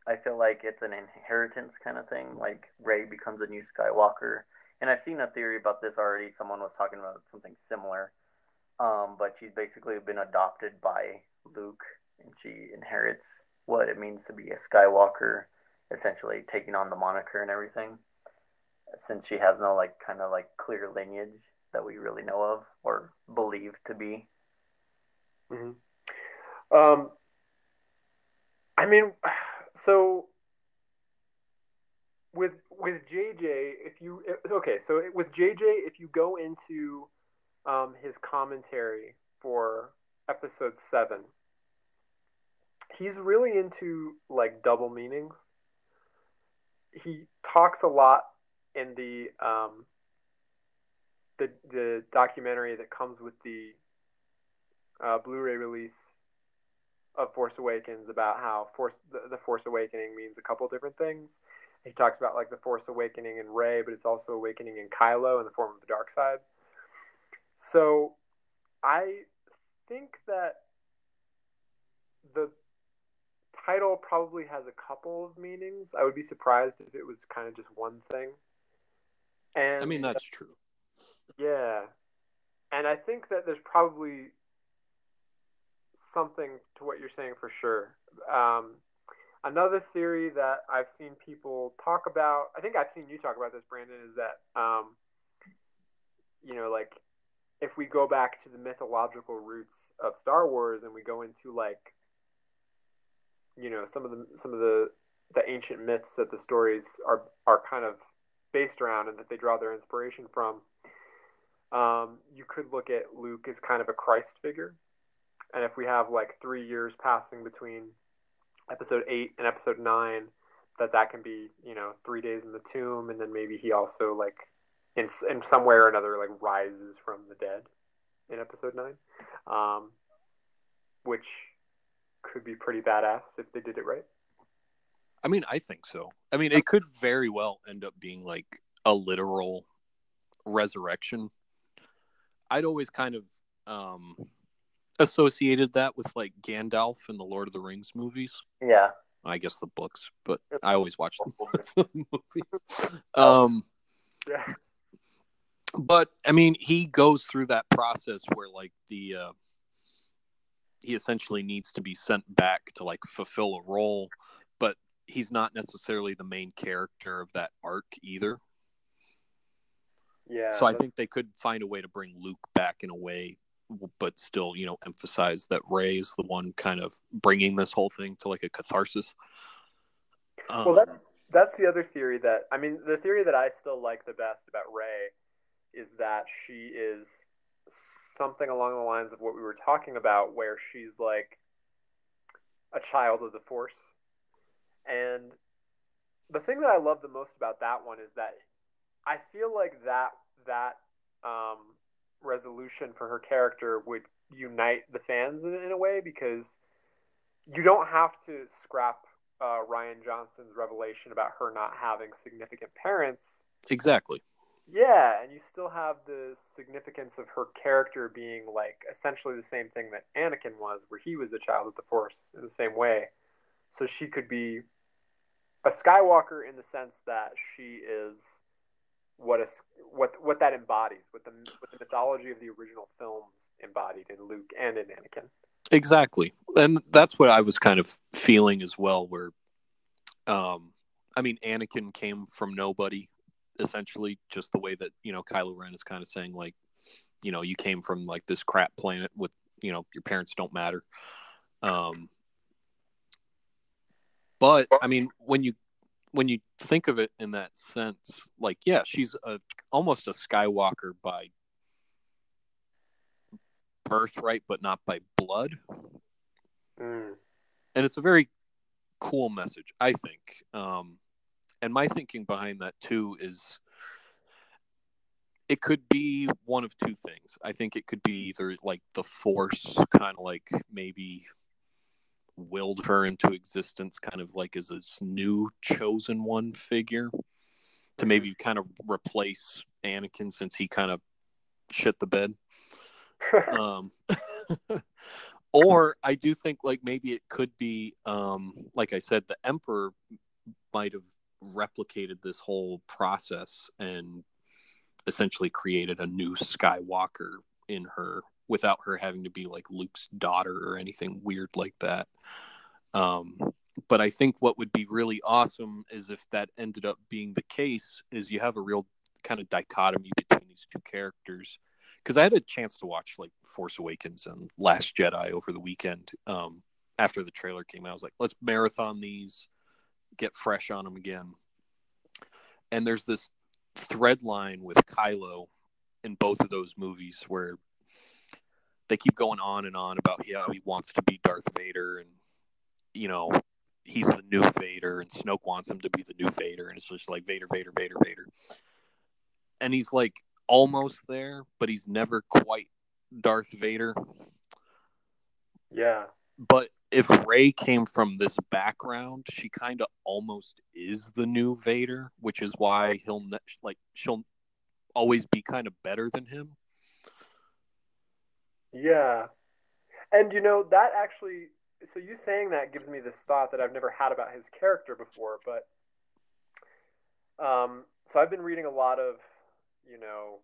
I feel like it's an inheritance kind of thing. Like Rey becomes a new Skywalker. And I've seen a theory about this already. Someone was talking about something similar. Um, but she's basically been adopted by Luke and she inherits what it means to be a Skywalker, essentially taking on the moniker and everything. Since she has no like kind of like clear lineage that we really know of or believe to be. Mm-hmm. Um, I mean, so with with JJ, if you okay, so with JJ, if you go into um, his commentary for episode seven, he's really into like double meanings. He talks a lot in the um, the the documentary that comes with the uh, Blu-ray release of Force Awakens about how Force the, the Force Awakening means a couple different things. He talks about like the Force Awakening in Rey, but it's also awakening in Kylo in the form of the dark side. So I think that the title probably has a couple of meanings. I would be surprised if it was kind of just one thing. And I mean, that's true. yeah. And I think that there's probably something to what you're saying for sure. Um, another theory that I've seen people talk about, I think I've seen you talk about this, Brandon, is that, um, you know, like if we go back to the mythological roots of Star Wars and we go into like, you know, some of the some of the the ancient myths that the stories are are kind of based around and that they draw their inspiration from. Um, you could look at Luke as kind of a Christ figure. And if we have like three years passing between episode eight and episode nine, that that can be, you know, three days in the tomb. And then maybe he also like in, in some way or another, like rises from the dead in episode nine, um, which could be pretty badass if they did it right. I mean, I think so. I mean, it could very well end up being like a literal resurrection, I'd always kind of um, associated that with like Gandalf in the Lord of the Rings movies. Yeah. I guess the books, but I always watch the [laughs] movies. Um, Yeah. but I mean, he goes through that process where like the uh, he essentially needs to be sent back to like fulfill a role, but he's not necessarily the main character of that arc either. Yeah. so I think they could find a way to bring Luke back in a way, but still, you know, emphasize that Rey is the one kind of bringing this whole thing to like a catharsis. Um, Well, that's that's the other theory that I mean, the theory that I still like the best about Rey is that she is something along the lines of what we were talking about, where she's like a child of the Force. And the thing that I love the most about that one is that I feel like that that um, resolution for her character would unite the fans in, in a way because you don't have to scrap uh, Rian Johnson's revelation about her not having significant parents. exactly. Yeah, and you still have the significance of her character being like essentially the same thing that Anakin was, where he was a child of the Force in the same way. So she could be a Skywalker in the sense that she is what a, what what that embodies, what the what the mythology of the original films embodied in Luke and in Anakin. Exactly. And that's what I was kind of feeling as well, where, um, I mean, Anakin came from nobody, essentially, just the way that, you know, Kylo Ren is kind of saying, like, you know, you came from like this crap planet with, you know, your parents don't matter. Um, but I mean, when you, when you think of it in that sense, like, yeah, she's a, almost a Skywalker by birthright, but not by blood. Mm. and it's a very cool message i think. Um and my thinking behind that too is it could be one of two things. I think it could be either like the force kind of like maybe willed her into existence kind of like as this new chosen one figure to maybe kind of replace anakin since he kind of shit the bed. [laughs] Um [laughs] or i do think like maybe it could be um like i said the emperor might have replicated this whole process and essentially created a new skywalker in her without her having to be like luke's daughter or anything weird like that um but i think what would be really awesome is if that ended up being the case is you have a real kind of dichotomy between these two characters because I had a chance to watch like Force Awakens and Last Jedi over the weekend. Um, after the trailer came out, I was like, let's marathon these, get fresh on them again. And there's this thread line with Kylo in both of those movies where they keep going on and on about how he wants to be Darth Vader and you know he's the new Vader and Snoke wants him to be the new Vader and it's just like Vader, Vader, Vader, Vader. And he's like almost there, but he's never quite Darth Vader. yeah. But if Rey came from this background, she kind of almost is the new Vader, which is why he'll ne- like she'll always be kind of better than him. Yeah. And you know, that actually so you saying that gives me this thought that I've never had about his character before, but um so I've been reading a lot of, you know,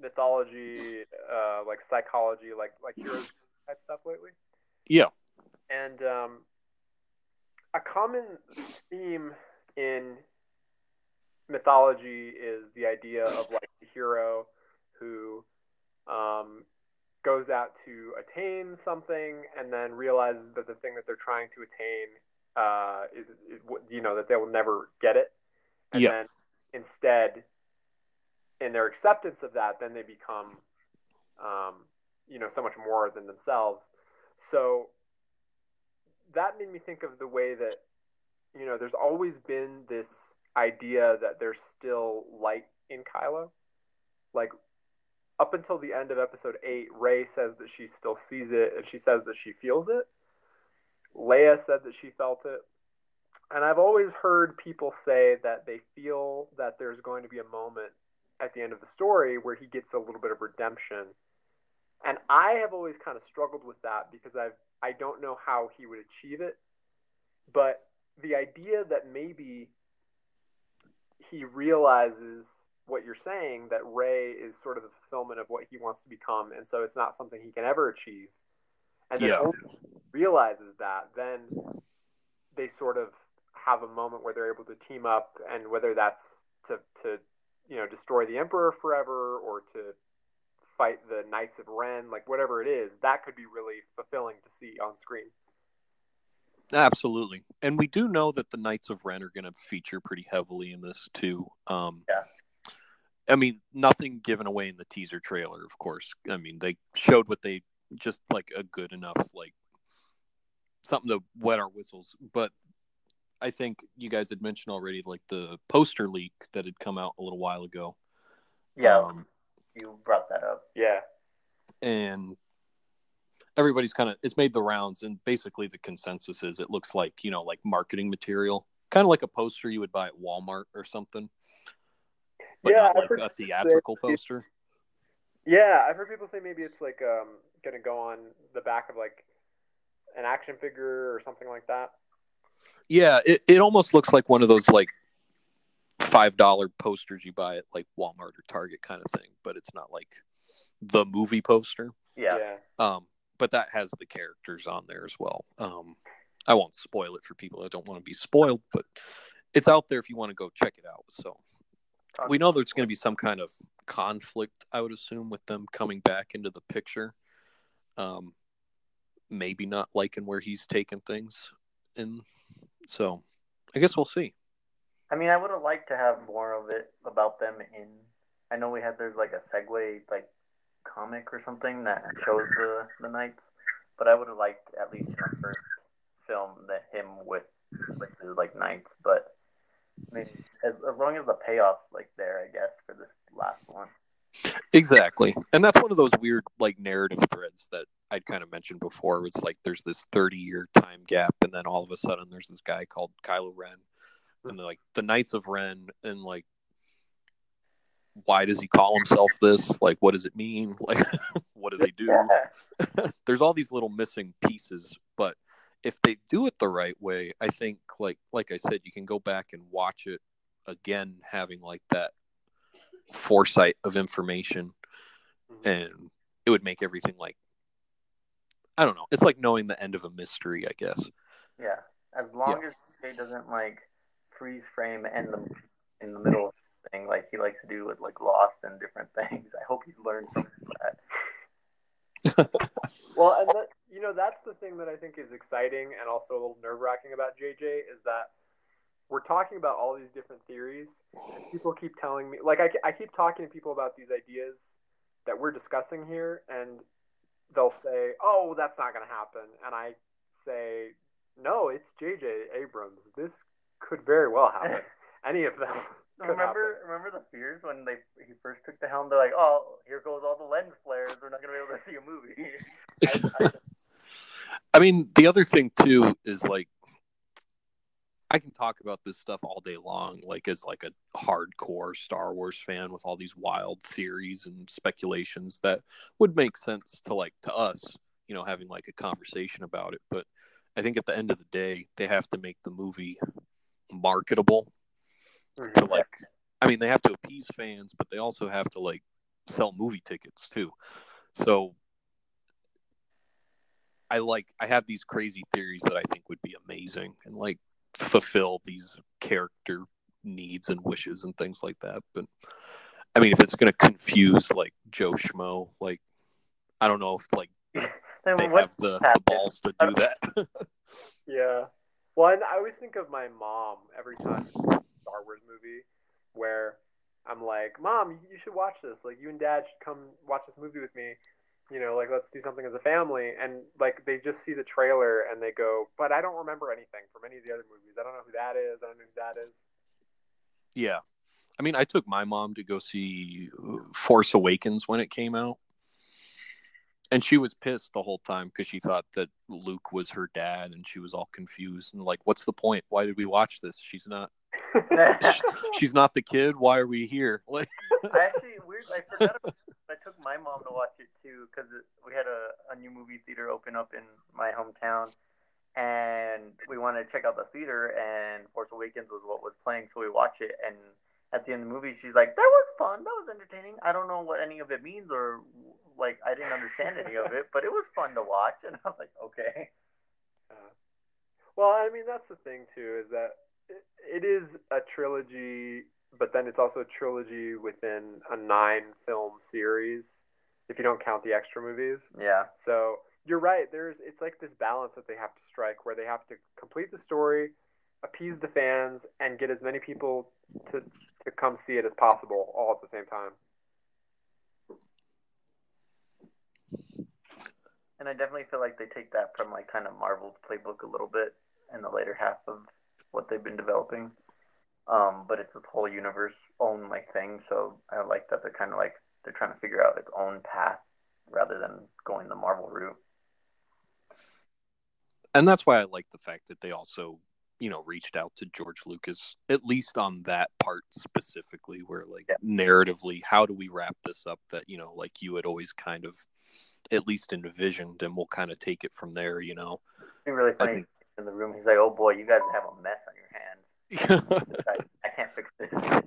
mythology, uh like psychology, like like heroes type stuff lately. Yeah. And um a common theme in mythology is the idea of like the hero who um, goes out to attain something and then realizes that the thing that they're trying to attain uh, is, is you know that they will never get it. And Yeah. then instead in their acceptance of that then they become um, you know so much more than themselves. So that made me think of the way that you know there's always been this idea that there's still light in Kylo. Like up until the end of episode 8 Rey says that she still sees it and she says that she feels it Leia said that she felt it and I've always heard people say that they feel that there's going to be a moment at the end of the story where he gets a little bit of redemption. And I have always kind of struggled with that because I've I don't know how he would achieve it. But the idea that maybe he realizes what you're saying that Rey is sort of the fulfillment of what he wants to become, and so it's not something he can ever achieve. And then Yeah. realizes that, then they sort of have a moment where they're able to team up, and whether that's to to you know destroy the Emperor forever or to fight the Knights of Ren, like whatever it is, that could be really fulfilling to see on screen. Absolutely. And we do know that the Knights of Ren are going to feature pretty heavily in this too. Um, Yeah. I mean, nothing given away in the teaser trailer, of course. I mean, they showed what they just like a good enough, like something to wet our whistles. But I think you guys had mentioned already, like the poster leak that had come out a little while ago. Yeah, Um, you brought that up. Yeah. and everybody's kind of it's made the rounds and basically the consensus is it looks like you know like marketing material kind of like a poster you would buy at walmart or something but Yeah, not like a theatrical say- poster? Yeah, I've heard people say maybe it's like um gonna go on the back of like an action figure or something like that. yeah it, it almost looks like one of those like five dollar posters you buy at like walmart or target kind of thing but it's not like the movie poster. Yeah. um but that has the characters on there as well. Um i won't spoil it for people that don't want to be spoiled but it's out there if you want to go check it out so we know there's going to be some kind of conflict i would assume with them coming back into the picture um maybe not liking where he's taken things and so i guess we'll see I mean, I would have liked to have more of it about them in. I know we had there's like a segue like comic or something that shows the the knights, but I would have liked at least in the first film that him with with his like knights. But I mean, as, as long as the payoff's like there, I guess for this last one. Exactly. And that's one of those weird like narrative threads that I'd kind of mentioned before. It's like there's this 30 year time gap and then all of a sudden there's this guy called Kylo Ren and they're like the Knights of Ren and like why does he call himself this? Like what does it mean? [laughs] Like what do they do? [laughs] There's all these little missing pieces, but if they do it the right way, I think like like I said, you can go back and watch it again having like that foresight of information mm-hmm. and it would make everything like I don't know. It's like knowing the end of a mystery, I guess. Yeah, as long as he doesn't like freeze frame and the in the middle of the thing like he likes to do with like Lost and different [laughs] things. I hope he's learned from that. [laughs] Well, and that, you know that's the thing that I think is exciting and also a little nerve wracking about JJ is that we're talking about all these different theories. And people keep telling me, like I, I keep talking to people about these ideas that we're discussing here, and they'll say, "Oh, that's not going to happen," and I say, "No, it's JJ Abrams. This could very well happen. [laughs] Any of them." could remember, remember the fears when they he first took the helm. They're like, "Oh, here goes all the lens flares. We're not gonna be able to see a movie." [laughs] I, I, I mean, the other thing too is like I can talk about this stuff all day long, like as like a hardcore Star Wars fan with all these wild theories and speculations that would make sense to like to us, you know, having like a conversation about it. But I think at the end of the day, they have to make the movie marketable mm-hmm. to like I mean they have to appease fans, but they also have to like sell movie tickets too. So I like I have these crazy theories that I think would be amazing and like fulfill these character needs and wishes and things like that. But I mean if it's gonna confuse like Joe Schmo, like I don't know if like [laughs] then they have the, the balls to do that. [laughs] Yeah. Well, I always think of my mom every time Star Wars movie where I'm like, Mom, you should watch this. Like, you and Dad should come watch this movie with me. You know, like, let's do something as a family. And, like, they just see the trailer and they go, But I don't remember anything from any of the other movies. I don't know who that is. I don't know who that is. Yeah. I mean, I took my mom to go see Force Awakens when it came out. And she was pissed the whole time because she thought that Luke was her dad, and she was all confused and like, "What's the point? Why did we watch this? She's not. [laughs] [laughs] She's not the kid. Why are we here?" Like, [laughs] I actually weird. I forgot. About, I took my mom to watch it too because we had a, a new movie theater open up in my hometown, and we wanted to check out the theater. And Force Awakens was what was playing, so we watched it. And at the end of the movie, she's like, "That was fun. That was entertaining. I don't know what any of it means, or like I didn't understand any of it, but it was fun to watch." And I was like, "Okay." Uh, well, I mean, that's the thing too, is that it, it is a trilogy, but then it's also a trilogy within a nine film series, if you don't count the extra movies. Yeah. So you're right. There's it's like this balance that they have to strike, where they have to complete the story, appease the fans, and get as many people to to come see it as possible, all at the same time. And I definitely feel like they take that from like kind of Marvel's playbook a little bit in the later half of what they've been developing. Um, but it's a whole universe own like thing, so I like that they're kind of like they're trying to figure out its own path rather than going the Marvel route. and that's why I like the fact that they also, you know, reached out to George Lucas at least on that part specifically, where like Yeah. narratively, how do we wrap this up? That you know, like you had always kind of at least envisioned, and we'll kind of take it from there. You know. It'd be really funny think- in the room. He's like, "Oh boy, you guys have a mess on your hands. I, can't fix this."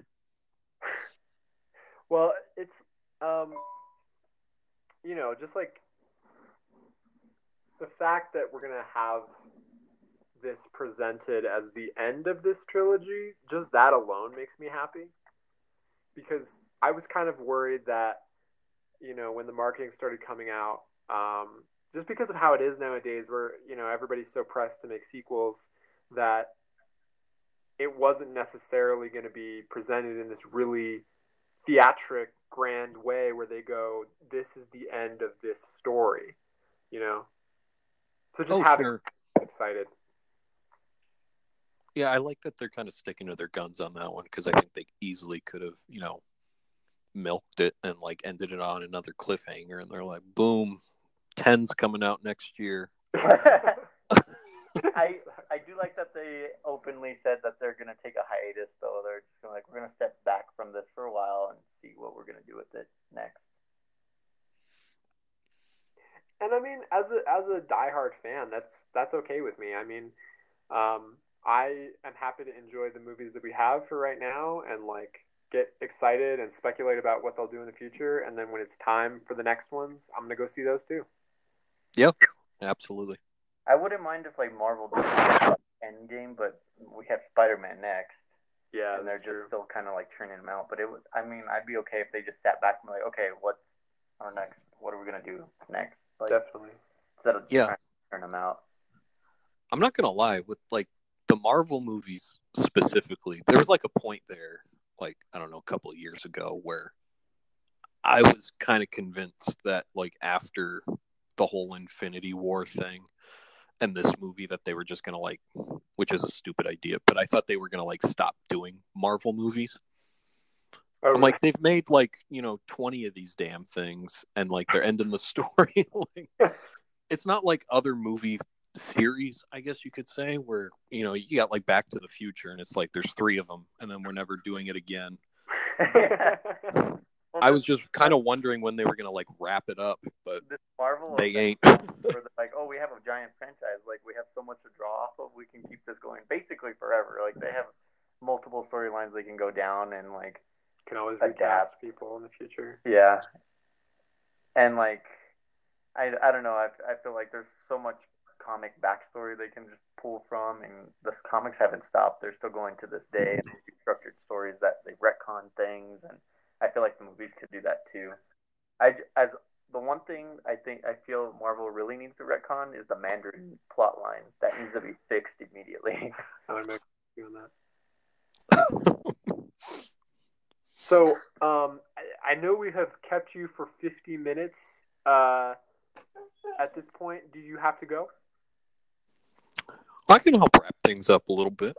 Well, it's um, you know, just like the fact that we're gonna have this presented as the end of this trilogy, just that alone makes me happy. Because I was kind of worried that, you know, when the marketing started coming out, um, just because of how it is nowadays, where you know everybody's so pressed to make sequels, that it wasn't necessarily going to be presented in this really theatric grand way where they go this is the end of this story you know so just oh, having sure. excited Yeah, I like that they're kind of sticking to their guns on that one because I think they easily could have, you know, milked it and like ended it on another cliffhanger, and they're like, boom, ten's coming out next year. [laughs] [laughs] I I do like that they openly said that they're gonna take a hiatus though. They're just gonna like we're gonna step back from this for a while and see what we're gonna do with it next. and i mean as a as a diehard fan that's that's okay with me i mean um i am happy to enjoy the movies that we have for right now and like get excited and speculate about what they'll do in the future and then when it's time for the next ones i'm gonna go see those too Yep, Absolutely. I wouldn't mind if like Marvel did Endgame, but we have Spider Man next, yeah and they're just true. still kind of like turning them out. But it would, I mean, I'd be okay if they just sat back and were like, okay, what's our next? What are we gonna do next? Like definitely instead of Yeah. trying to turn them out. I'm not gonna lie, with like the Marvel movies specifically, there was like a point there, like I don't know, a couple of years ago, where I was kind of convinced that like after the whole Infinity War thing and this movie that they were just gonna like, which is a stupid idea, but I thought they were gonna like stop doing Marvel movies. oh, I'm like, they've made like you know 20 of these damn things, and like they're ending the [laughs] story. [laughs] like, [laughs] it's not like other movie series, I guess you could say, where you know you got like Back to the Future, and it's like there's three of them, and then we're never doing it again. Well, I was just kind of wondering when they were gonna like wrap it up, but this Marvel they ain't. where they're [laughs] like, oh, we have a giant franchise. Like, we have so much to draw off of. We can keep this going basically forever. Like, they have multiple storylines they can go down and like, can always Adapt. recast people in the future yeah. And like, I, I don't know. I, I feel like there's so much comic backstory they can just pull from, and the comics haven't stopped. They're still going to this day, and structured stories that they retcon things, and I feel like the movies could do that too. I j- as the one thing I think I feel Marvel really needs to retcon is the Mandarin plot line that needs to be fixed immediately. [laughs] I would make doing that. [laughs] So, um, I, I know we have kept you for 50 minutes. Uh, at this point, do you have to go? I can help wrap things up a little bit.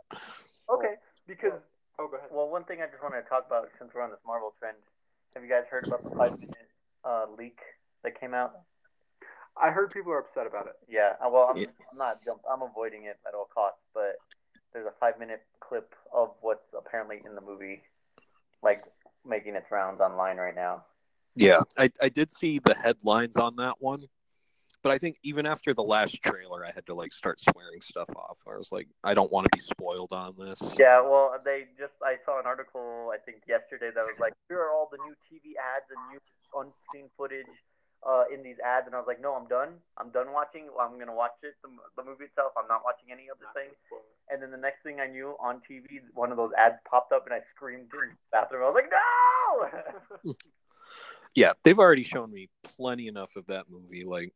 Okay, because oh, go ahead. well, one thing I just wanted to talk about since we're on this Marvel trend, have you guys heard about the five minute uh, leak that came out? I heard people are upset about it. Yeah, uh, well, I'm, Yeah. I'm not jump. I'm avoiding it at all costs. But there's a five minute clip of what's apparently in the movie, like making its rounds online right now. Yeah, I, I did see the headlines on that one, but I think even after the last trailer, I had to like start swearing stuff off. I was like, I don't want to be spoiled on this. Yeah, well, they just I saw an article I think yesterday that was like, here are all the new TV ads and new unseen footage uh, in these ads, and I was like, no, I'm done. I'm done watching. I'm gonna watch it, the, the movie itself. I'm not watching any other things. And then the next thing I knew, on TV, one of those ads popped up, and I screamed in the bathroom. I was like, no. [laughs] Yeah, they've already shown me plenty enough of that movie. Like,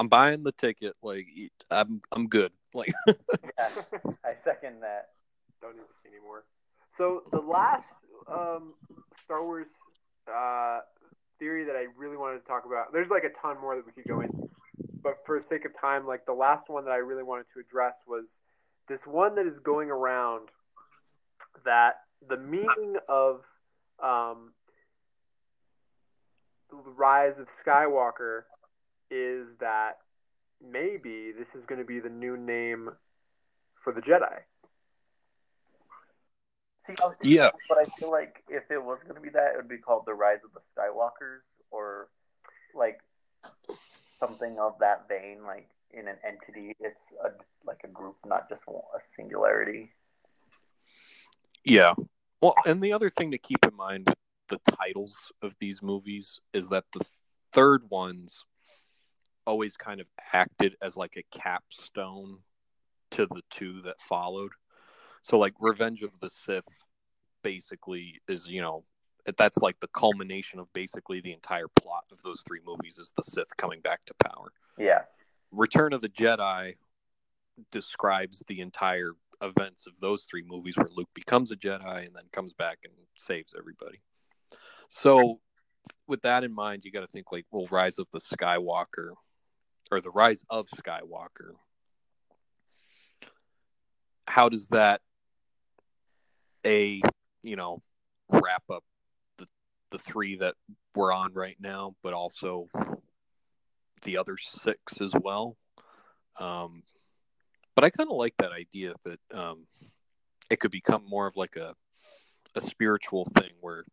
I'm buying the ticket. Like, I'm I'm good. Like, [laughs] yeah, I second that. Don't need to see anymore. So the last um, Star Wars uh, theory that I really wanted to talk about, there's like a ton more that we could go into, but for the sake of time, like the last one that I really wanted to address was this one that is going around that the meaning of um, the rise of Skywalker is that maybe this is going to be the new name for the Jedi. See, thinking Yeah. but I feel like if it was gonna be that, it would be called the Rise of the Skywalkers, or like something of that vein, like in an entity. It's a like a group, not just a singularity. yeah. Well, and the other thing to keep in mind with the titles of these movies is that the third ones always kind of acted as like a capstone to the two that followed. So like Revenge of the Sith basically is, you know, that's like the culmination of basically the entire plot of those three movies is the Sith coming back to power. Yeah, Return of the Jedi describes the entire events of those three movies where Luke becomes a Jedi and then comes back and saves everybody. So, with that in mind, you got to think like, well, Rise of the Skywalker or the Rise of Skywalker. How does that a you know wrap up the the three that we're on right now, but also the other six as well. Um, but I kind of like that idea that um, it could become more of like a a spiritual thing where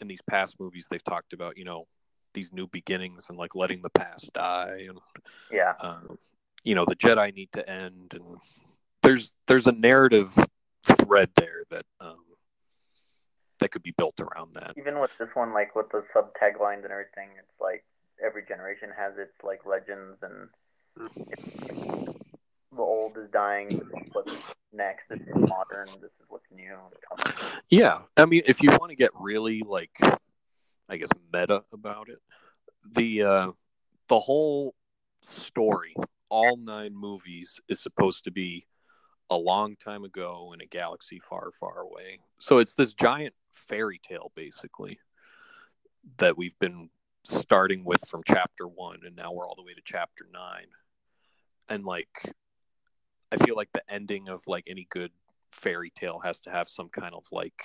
in these past movies they've talked about you know these new beginnings and like letting the past die and yeah. um, you know the Jedi need to end and there's there's a narrative thread there that um, that could be built around that. Even with this one, like with the sub taglines and everything, it's like every generation has its like legends, and the old is dying. What's next. This is modern. This is what's new. Yeah, I mean, if you want to get really like, I guess meta about it, the uh, the whole story, all nine movies, is supposed to be a long time ago in a galaxy far, far away. So it's this giant fairy tale, basically, that we've been starting with from chapter one, and now we're all the way to chapter nine, and like. I feel like the ending of like any good fairy tale has to have some kind of like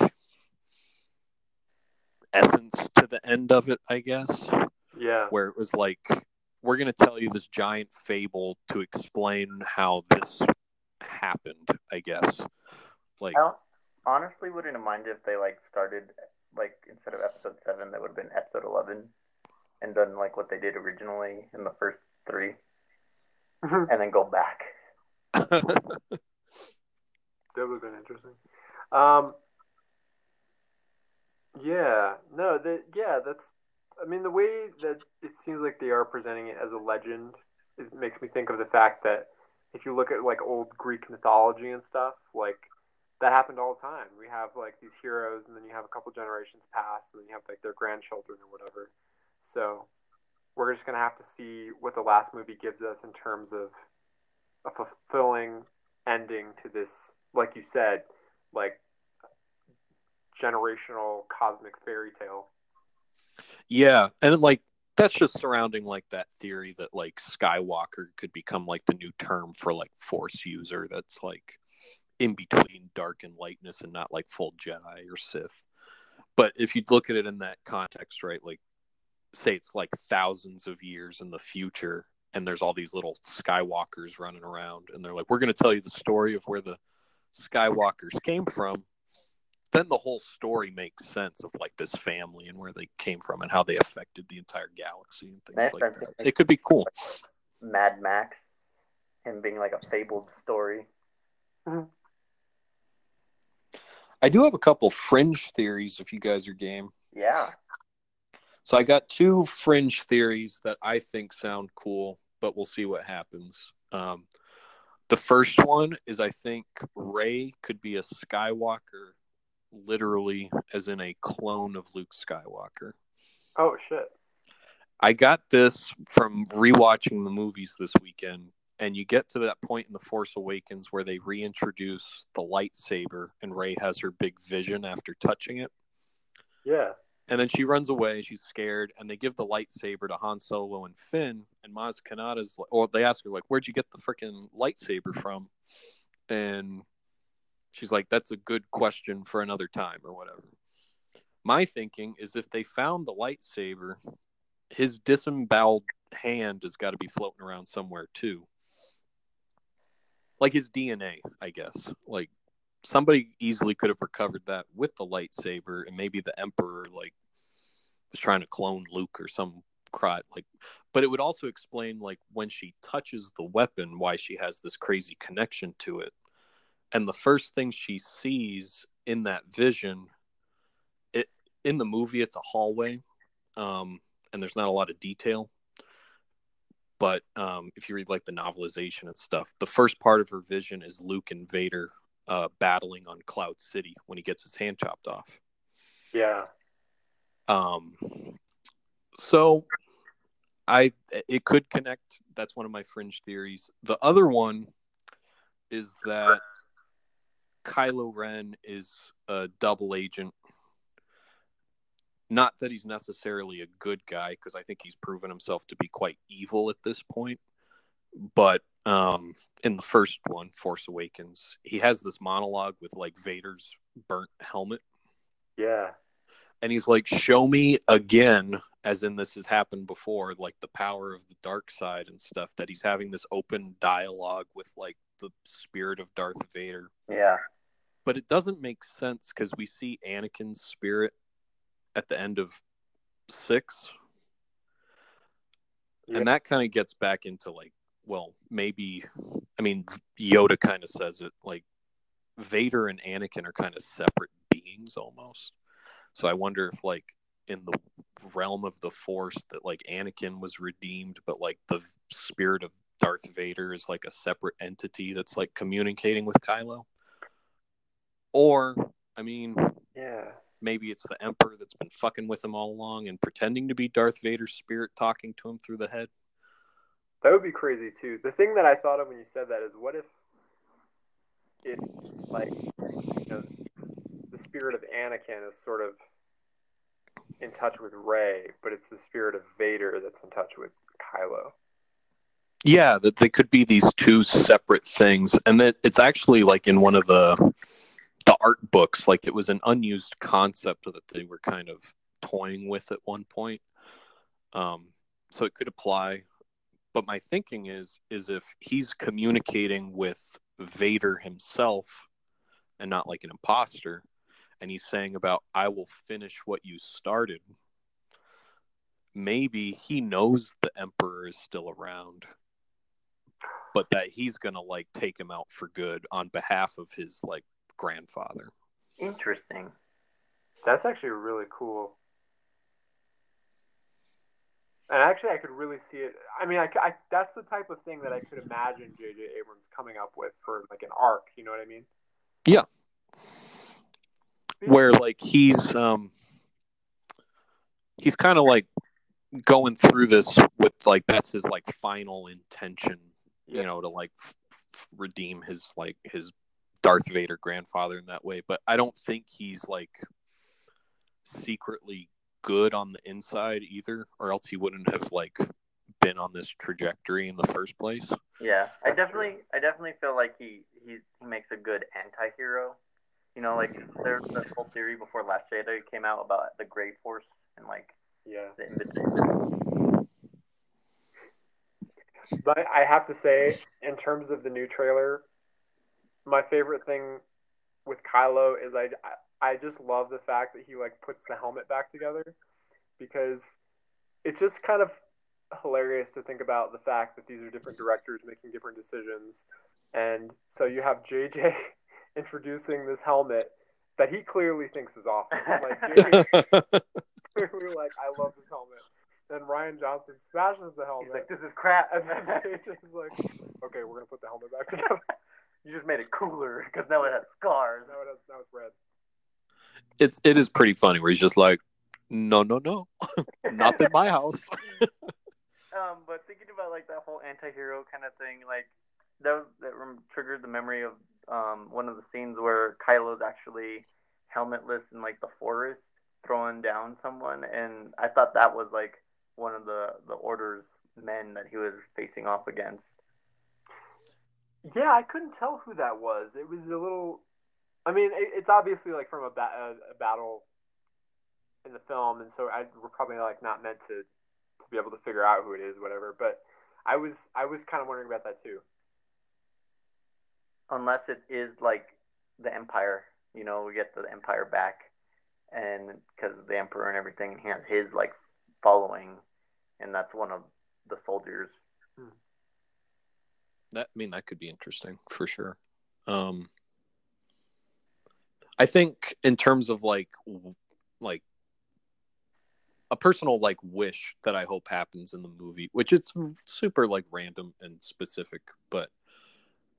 essence to the end of it, I guess, Yeah. where it was like, we're going to tell you this giant fable to explain how this happened, I guess. Like, I honestly wouldn't mind if they like started like instead of episode seven, that would have been episode eleven, and done like what they did originally in the first three, and then go back. [laughs] That would have been interesting. Um, yeah, no, that yeah, that's. I mean, the way that it seems like they are presenting it as a legend is makes me think of the fact that if you look at like old Greek mythology and stuff, like that happened all the time. We have like these heroes, and then you have a couple generations pass, and then you have like their grandchildren or whatever. So we're just gonna have to see what the last movie gives us in terms of a fulfilling ending to this, like you said, like generational cosmic fairy tale. yeah. And like, that's just surrounding like that theory that like Skywalker could become like the new term for like Force user that's like in between dark and lightness and not like full Jedi or Sith. But if you look at it in that context, right, like say it's like thousands of years in the future and there's all these little skywalkers running around and they're like we're going to tell you the story of where the skywalkers came from then the whole story makes sense of like this family and where they came from and how they affected the entire galaxy and things That- like that- that it could be cool Mad Max, him being like a fabled story. i do have a couple fringe theories if you guys are game Yeah. So I got two fringe theories that I think sound cool, but we'll see what happens. Um, the first one is I think Rey could be a Skywalker, literally as in a clone of Luke Skywalker. Oh shit. I got this from rewatching the movies this weekend, and you get to that point in The Force Awakens where they reintroduce the lightsaber, and Rey has her big vision after touching it. Yeah. And then she runs away. She's scared, and they give the lightsaber to Han Solo and Finn. And Maz Kanata's, like, or they ask her, like, "Where'd you get the freaking lightsaber from?" And she's like, "That's a good question for another time, or whatever." My thinking is, if they found the lightsaber, his disemboweled hand has got to be floating around somewhere too, like his DNA, I guess. Like somebody easily could have recovered that with the lightsaber and maybe the emperor like was trying to clone luke or some crot like but it would also explain like when she touches the weapon why she has this crazy connection to it and the first thing she sees in that vision it in the movie it's a hallway um and there's not a lot of detail but um if you read like the novelization and stuff the first part of her vision is luke and vader uh, battling on Cloud City when he gets his hand chopped off. Yeah. Um, so I it could connect. That's one of my fringe theories. The other one is that Kylo Ren is a double agent. Not that he's necessarily a good guy, because I think he's proven himself to be quite evil at this point. But um, in the first one, Force Awakens, he has this monologue with like Vader's burnt helmet. Yeah. And he's like, Show me again, as in this has happened before, like the power of the dark side and stuff, that he's having this open dialogue with like the spirit of Darth Vader. Yeah. But it doesn't make sense because we see Anakin's spirit at the end of six. Yeah. And that kind of gets back into like, well, maybe, I mean, Yoda kind of says it like Vader and Anakin are kind of separate beings almost. So I wonder if, like, in the realm of the Force, that like Anakin was redeemed, but like the spirit of Darth Vader is like a separate entity that's like communicating with Kylo. Or, I mean, Yeah. maybe it's the Emperor that's been fucking with him all along and pretending to be Darth Vader's spirit talking to him through the head. That would be crazy too. The thing that I thought of when you said that is what if if like you know the spirit of Anakin is sort of in touch with Rey, but it's the spirit of Vader that's in touch with Kylo. Yeah, that they could be these two separate things, and that it's actually like in one of the the art books, like it was an unused concept that they were kind of toying with at one point. Um, so it could apply, but my thinking is is if he's communicating with Vader himself and not like an imposter, and he's saying about I will finish what you started. Maybe he knows the Emperor is still around but that he's gonna like take him out for good on behalf of his like grandfather. Interesting. That's actually really cool. And actually, I could really see it. I mean, I, I, that's the type of thing that I could imagine J.J. Abrams coming up with for like an arc. You know what I mean? Yeah. Where like he's um he's kind of like going through this with like that's his like final intention, you Yeah. know, to like f- f- redeem his like his Darth Vader grandfather in that way. But I don't think he's like secretly good on the inside either, or else he wouldn't have like been on this trajectory in the first place. Yeah, I definitely, I definitely feel like he he he makes a good anti-hero. You know, like there's this whole theory before Last Jedi that came out about the Great Force and like Yeah. the in between. But I have to say, in terms of the new trailer, my favorite thing with Kylo is I, I just love the fact that he like puts the helmet back together because it's just kind of hilarious to think about the fact that these are different directors making different decisions, and so you have JJ [laughs] introducing this helmet that he clearly thinks is awesome. Like JJ [laughs] [laughs] clearly like I love this helmet. Then Rian Johnson smashes the helmet. He's like, this is crap. [laughs] and then JJ's like, okay, we're gonna put the helmet back [laughs] together. you just made it cooler because now it has scars. now, it has, now it's red. it's it is pretty funny where he's just like, no, no, no, [laughs] not in my house. Um, but thinking about like that whole anti-hero kind of thing, like that was, that rem- triggered the memory of um one of the scenes where Kylo's actually helmetless in like the forest throwing down someone, and I thought that was like one of the the Order's men that he was facing off against. Yeah, I couldn't tell who that was. It was a little. I mean, it, it's obviously like from a, ba- a, a battle in the film, and so I we're probably like not meant to to be able to figure out who it is, whatever. But I was I was kind of wondering about that too. Unless it is like the Empire, you know, we get the Empire back, and because the Emperor and everything, and he has his like following, and that's one of the soldiers. That I mean that could be interesting for sure. Um I think in terms of like like a personal like wish that I hope happens in the movie, which it's super like random and specific, but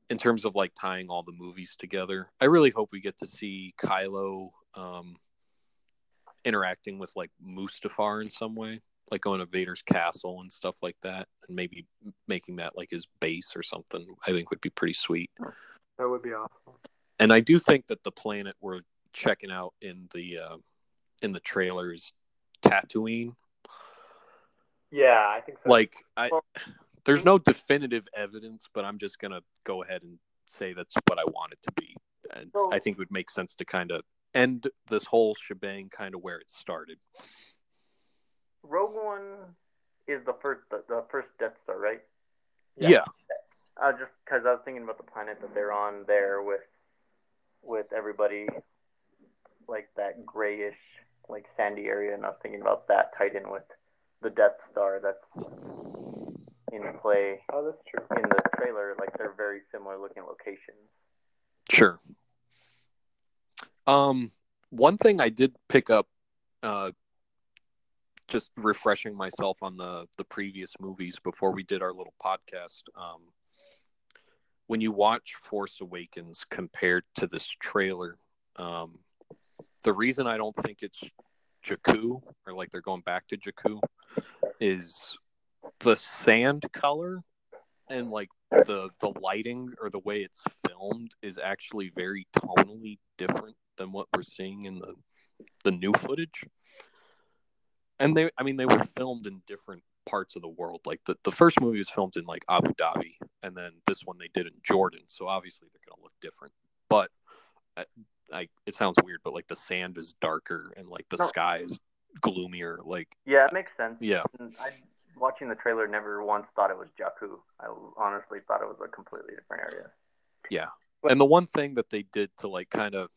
in terms of like tying all the movies together, I really hope we get to see Kylo um interacting with like Mustafar in some way, like going to Vader's castle and stuff like that, and maybe making that like his base or something. I think would be pretty sweet. That would be awesome. And I do think that the planet we're checking out in the uh, in the trailer is Tatooine. Yeah, I think so. Like I, Well- there's no definitive evidence, but I'm just gonna go ahead and say that's what I want it to be. And So- I think it would make sense to kind of end this whole shebang kind of where it started. Rogue One is the first the, the first Death Star, right? Yeah. Uh, just because I was thinking about the planet that they're on there with with everybody like that grayish like sandy area, and I was thinking about that tied in with the Death Star that's in play oh, that's true. in the trailer. Like they're very similar looking locations. Sure. Um, one thing I did pick up, uh, just refreshing myself on the the previous movies before we did our little podcast. Um, when you watch Force Awakens compared to this trailer, um, the reason I don't think it's Jakku or like they're going back to Jakku is the sand color and like the the lighting or the way it's filmed is actually very tonally different than what we're seeing in the the new footage. And they I mean they were filmed in different parts of the world. Like the, the first movie was filmed in like Abu Dhabi and then this one they did in Jordan. So obviously they're going to look different. But uh, I, I it sounds weird but like the sand is darker and like the No. sky is gloomier like Yeah, it makes sense. yeah. I watching the trailer never once thought it was Jakku. I honestly thought it was a completely different area. Yeah. And the one thing that they did to like kind of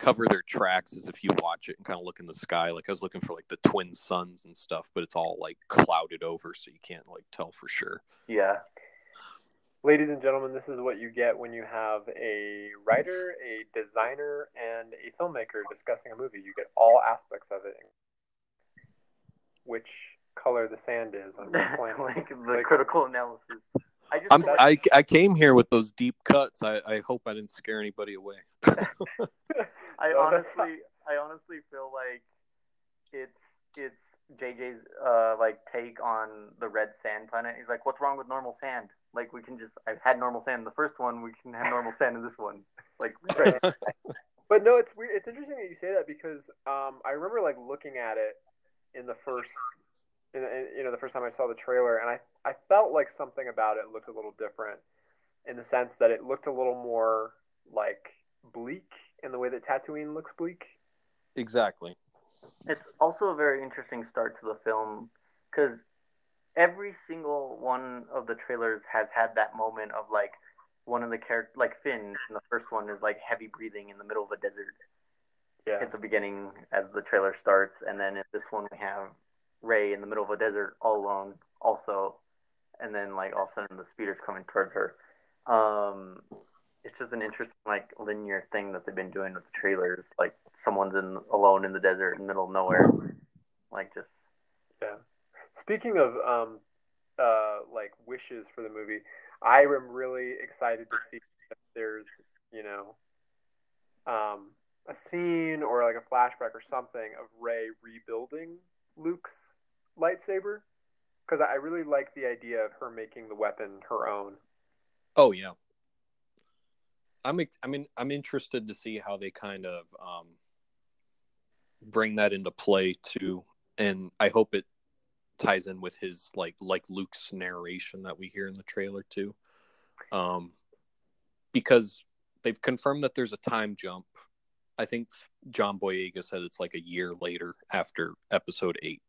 cover their tracks is if you watch it and kind of look in the sky, like I was looking for like the twin suns and stuff, but it's all like clouded over so you can't like tell for sure. Yeah. Ladies and gentlemen, this is what you get when you have a writer, a designer, and a filmmaker discussing a movie. You get all aspects of it. Which color the sand is on which planet. like the Like- critical analysis. I just I'm I, I came here with those deep cuts. I, I hope I didn't scare anybody away. [laughs] [laughs] I [laughs] No, honestly, I honestly feel like it's it's JJ's uh, like take on the red sand planet. He's like, "What's wrong with normal sand? Like, we can just I've had normal sand in the first one. We can have normal sand in this one. Like, [laughs] Right. But no, it's weird. It's interesting that you say that because um, I remember like looking at it in the first, in, in, you know, the first time I saw the trailer, and I I felt like something about it looked a little different, in the sense that it looked a little more like bleak in the way that Tatooine looks bleak. Exactly. It's also a very interesting start to the film because every single one of the trailers has had that moment of like one of the characters, like Finn in the first one, is like heavy breathing in the middle of a desert Yeah. at the beginning as the trailer starts, and then in this one we have Rey in the middle of a desert all alone, also, and then like all of a sudden the speeder's coming towards her. Um, it's just an interesting like linear thing that they've been doing with the trailers. Like someone's in alone in the desert in the middle of nowhere, like just Yeah. Speaking of um, uh, like wishes for the movie, I am really excited to see if there's you know, um, a scene or like a flashback or something of Rey rebuilding Luke's lightsaber because I really like the idea of her making the weapon her own. Oh yeah. I'm I mean I'm interested to see how they kind of um bring that into play too and I hope it ties in with his like like Luke's narration that we hear in the trailer too. Um because they've confirmed that there's a time jump. I think John Boyega said it's like a year later after episode 8.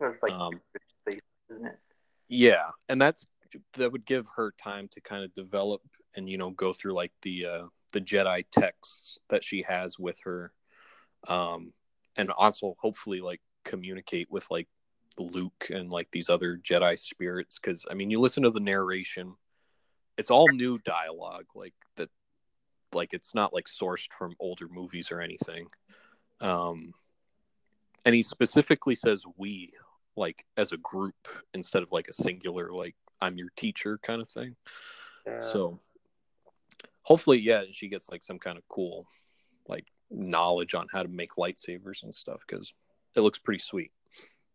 like Um, isn't it? Yeah, and that's that would give her time to kind of develop and you know go through like the uh the Jedi texts that she has with her um and also hopefully like communicate with like Luke and like these other Jedi spirits cuz I mean you listen to the narration it's all new dialogue like that like it's not like sourced from older movies or anything um and he specifically says we like as a group instead of like a singular like I'm your teacher kind of thing. Yeah. So hopefully yeah, she gets like some kind of cool like knowledge on how to make lightsabers and stuff cuz it looks pretty sweet.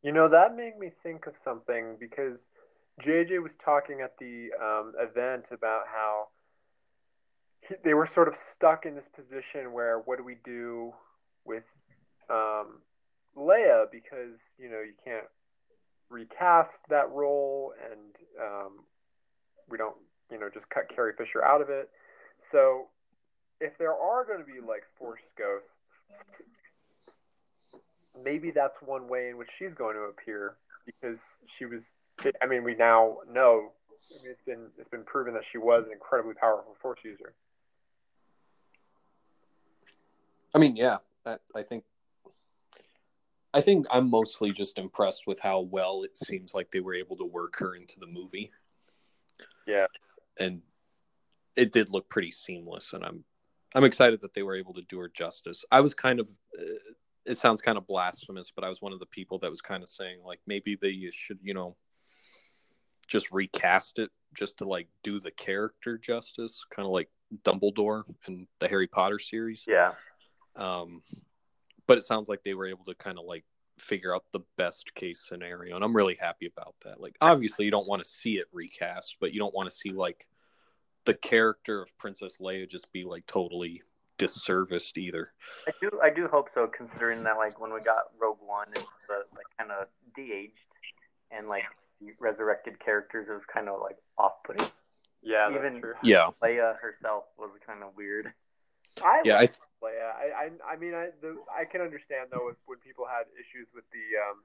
You know, that made me think of something because JJ was talking at the um, event about how he, they were sort of stuck in this position where what do we do with um, Leia because, you know, you can't recast that role and um, we don't, you know, just cut Carrie Fisher out of it. So if there are going to be like Force ghosts, maybe that's one way in which she's going to appear because she was I mean we now know I mean, it's been it's been proven that she was an incredibly powerful force user. I mean, yeah, that, I think I think I'm mostly just impressed with how well it seems like they were able to work her into the movie. Yeah. And it did look pretty seamless and I'm I'm excited that they were able to do her justice. I was kind of uh, it sounds kind of blasphemous, but I was one of the people that was kind of saying like maybe they should, you know, just recast it just to like do the character justice, kind of like Dumbledore in the Harry Potter series. Yeah. Um, but it sounds like they were able to kind of like figure out the best case scenario, and I'm really happy about that. Like, obviously, you don't want to see it recast, but you don't want to see like the character of Princess Leia just be like totally disserviced either. I do I do hope so, considering that like when we got Rogue One, it was uh, like kind of de-aged, and like resurrected characters, it was kind of like off-putting. Yeah, that's Even- true. Yeah, Leia herself was kind of weird. I yeah, I, Leia. I, I, I mean, I, the, I can understand though if, when people had issues with the, um,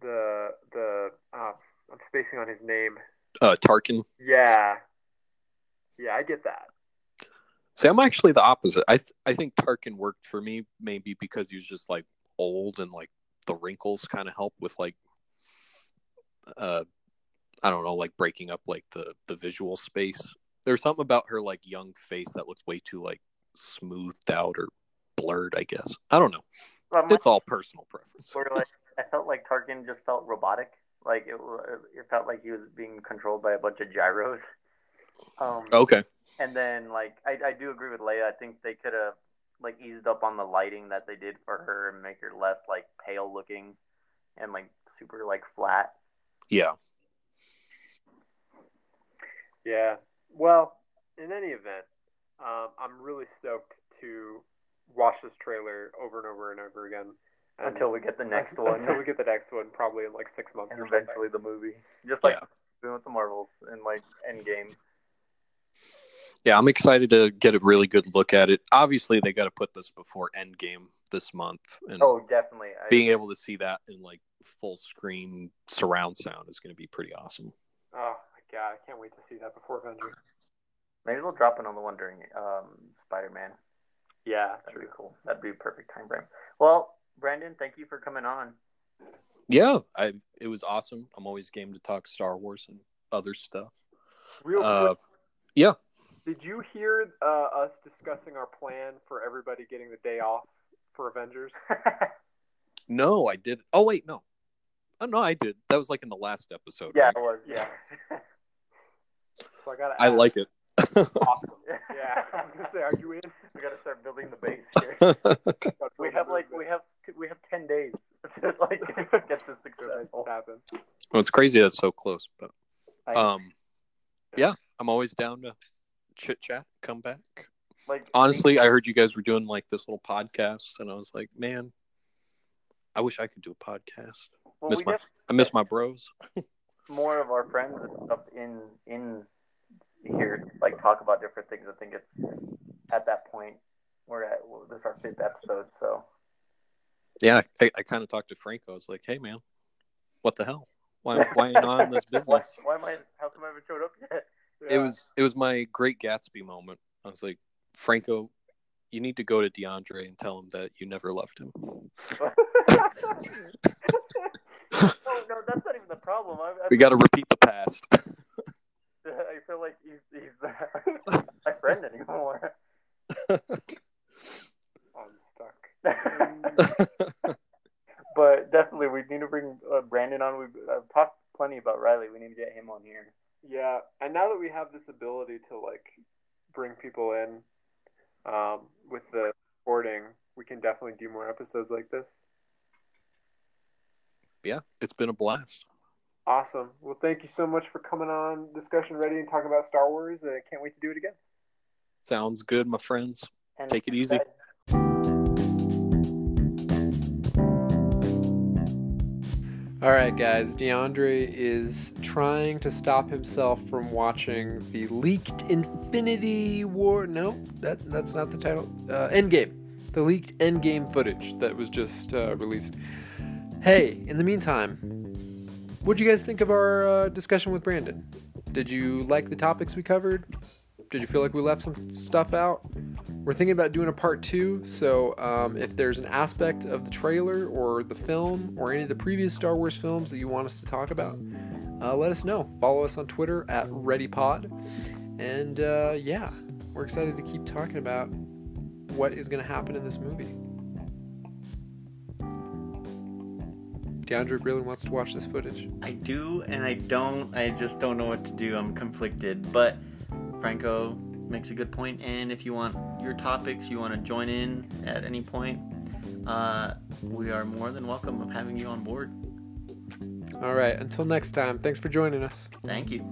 the, the, uh, I'm spacing on his name. uh, Tarkin. Yeah, yeah, I get that. See, I'm actually the opposite. I th- I think Tarkin worked for me maybe because he was just like old and like the wrinkles kind of help with like uh I don't know, like breaking up like the the visual space. There's something about her like young face that looks way too like smoothed out or blurred, I guess. I don't know. Well, my- It's all personal preference. where like I felt like Tarkin just felt robotic. Like it, it felt like he was being controlled by a bunch of gyros. Um, Okay. And then like I, I do agree with Leia. I think they could have like eased up on the lighting that they did for her and make her less like pale looking and like super like flat. Yeah. Yeah. Well, in any event, um, I'm really stoked to watch this trailer over and over and over again and- Until we get the next [laughs] one. Until we get the next one, probably in like six months and or something. eventually the movie. Just like Yeah. doing with the Marvels and like Endgame. Yeah, I'm excited to get a really good look at it. Obviously, they got to put this before Endgame this month, and Oh, definitely. I, being able to see that in like full screen surround sound is going to be pretty awesome. Oh my god, I can't wait to see that before Avengers. maybe they'll drop it on the one during um, Spider Man. Yeah, That'd be cool. That'd be a perfect time frame. Well, Brandon, thank you for coming on. Yeah, I it was awesome. I'm always game to talk Star Wars and other stuff. Real Uh, quick, yeah. Did you hear uh, us discussing our plan for everybody getting the day off for Avengers? [laughs] No, I did. Oh wait, no. Oh no, I did. That was like in the last episode. yeah, right? it was. Yeah. [laughs] So I got. I like it. Awesome. [laughs] Yeah, I was gonna say, are you in? we got to start building the base here. We have like we have we have ten days to like get this So that successful. happen. well, it's crazy that's so close, but um, yeah, I'm always down to chit chat, come back. like Honestly, I heard you guys were doing like this little podcast, and I was like, man, I wish I could do a podcast. well, miss my, def- I miss my bros. [laughs] more of our friends and stuff in in here like talk about different things. I think it's at that point we're at well, this is our fifth episode, so Yeah, I, I kind of talked to Franco. I was like, hey man, what the hell? Why why ain't I in this [laughs] why, business? why am I? How come I haven't showed up yet? It was it was my great Gatsby moment. I was like, Franco, you need to go to DeAndre and tell him that you never loved him. no, [laughs] no, that's not even the problem. I, I, We got to repeat the past. [laughs] I feel like he's he's [laughs] not my friend anymore. I'm stuck. but definitely, we need to bring uh, Brandon on. We've I've talked plenty about Riley. We need to get him on here. Yeah, and now that we have this ability to like bring people in um, with the recording, we can definitely do more episodes like this. yeah, it's been a blast. Awesome. Well, thank you so much for coming on Discussion Ready and talking about Star Wars. I can't wait to do it again. Sounds good, my friends. And Take it easy. All right, guys. DeAndre is trying to stop himself from watching the leaked Infinity War. No, that that's not the title. Uh, Endgame. The leaked Endgame footage that was just uh, released. Hey, in the meantime, what'd you guys think of our uh, discussion with Brandon? Did you like the topics we covered? Did you feel like we left some stuff out? We're thinking about doing a part two, so um, if there's an aspect of the trailer or the film or any of the previous Star Wars films that you want us to talk about, uh, let us know. Follow us on Twitter at ReadyPod. And uh, yeah, we're excited to keep talking about what is going to happen in this movie. DeAndre really wants to watch this footage. I do and I don't. I just don't know what to do. I'm conflicted. But Franco makes a good point. And if you want your topics, you want to join in at any point, uh, we are more than welcome of having you on board. All right, until next time, thanks for joining us. Thank you.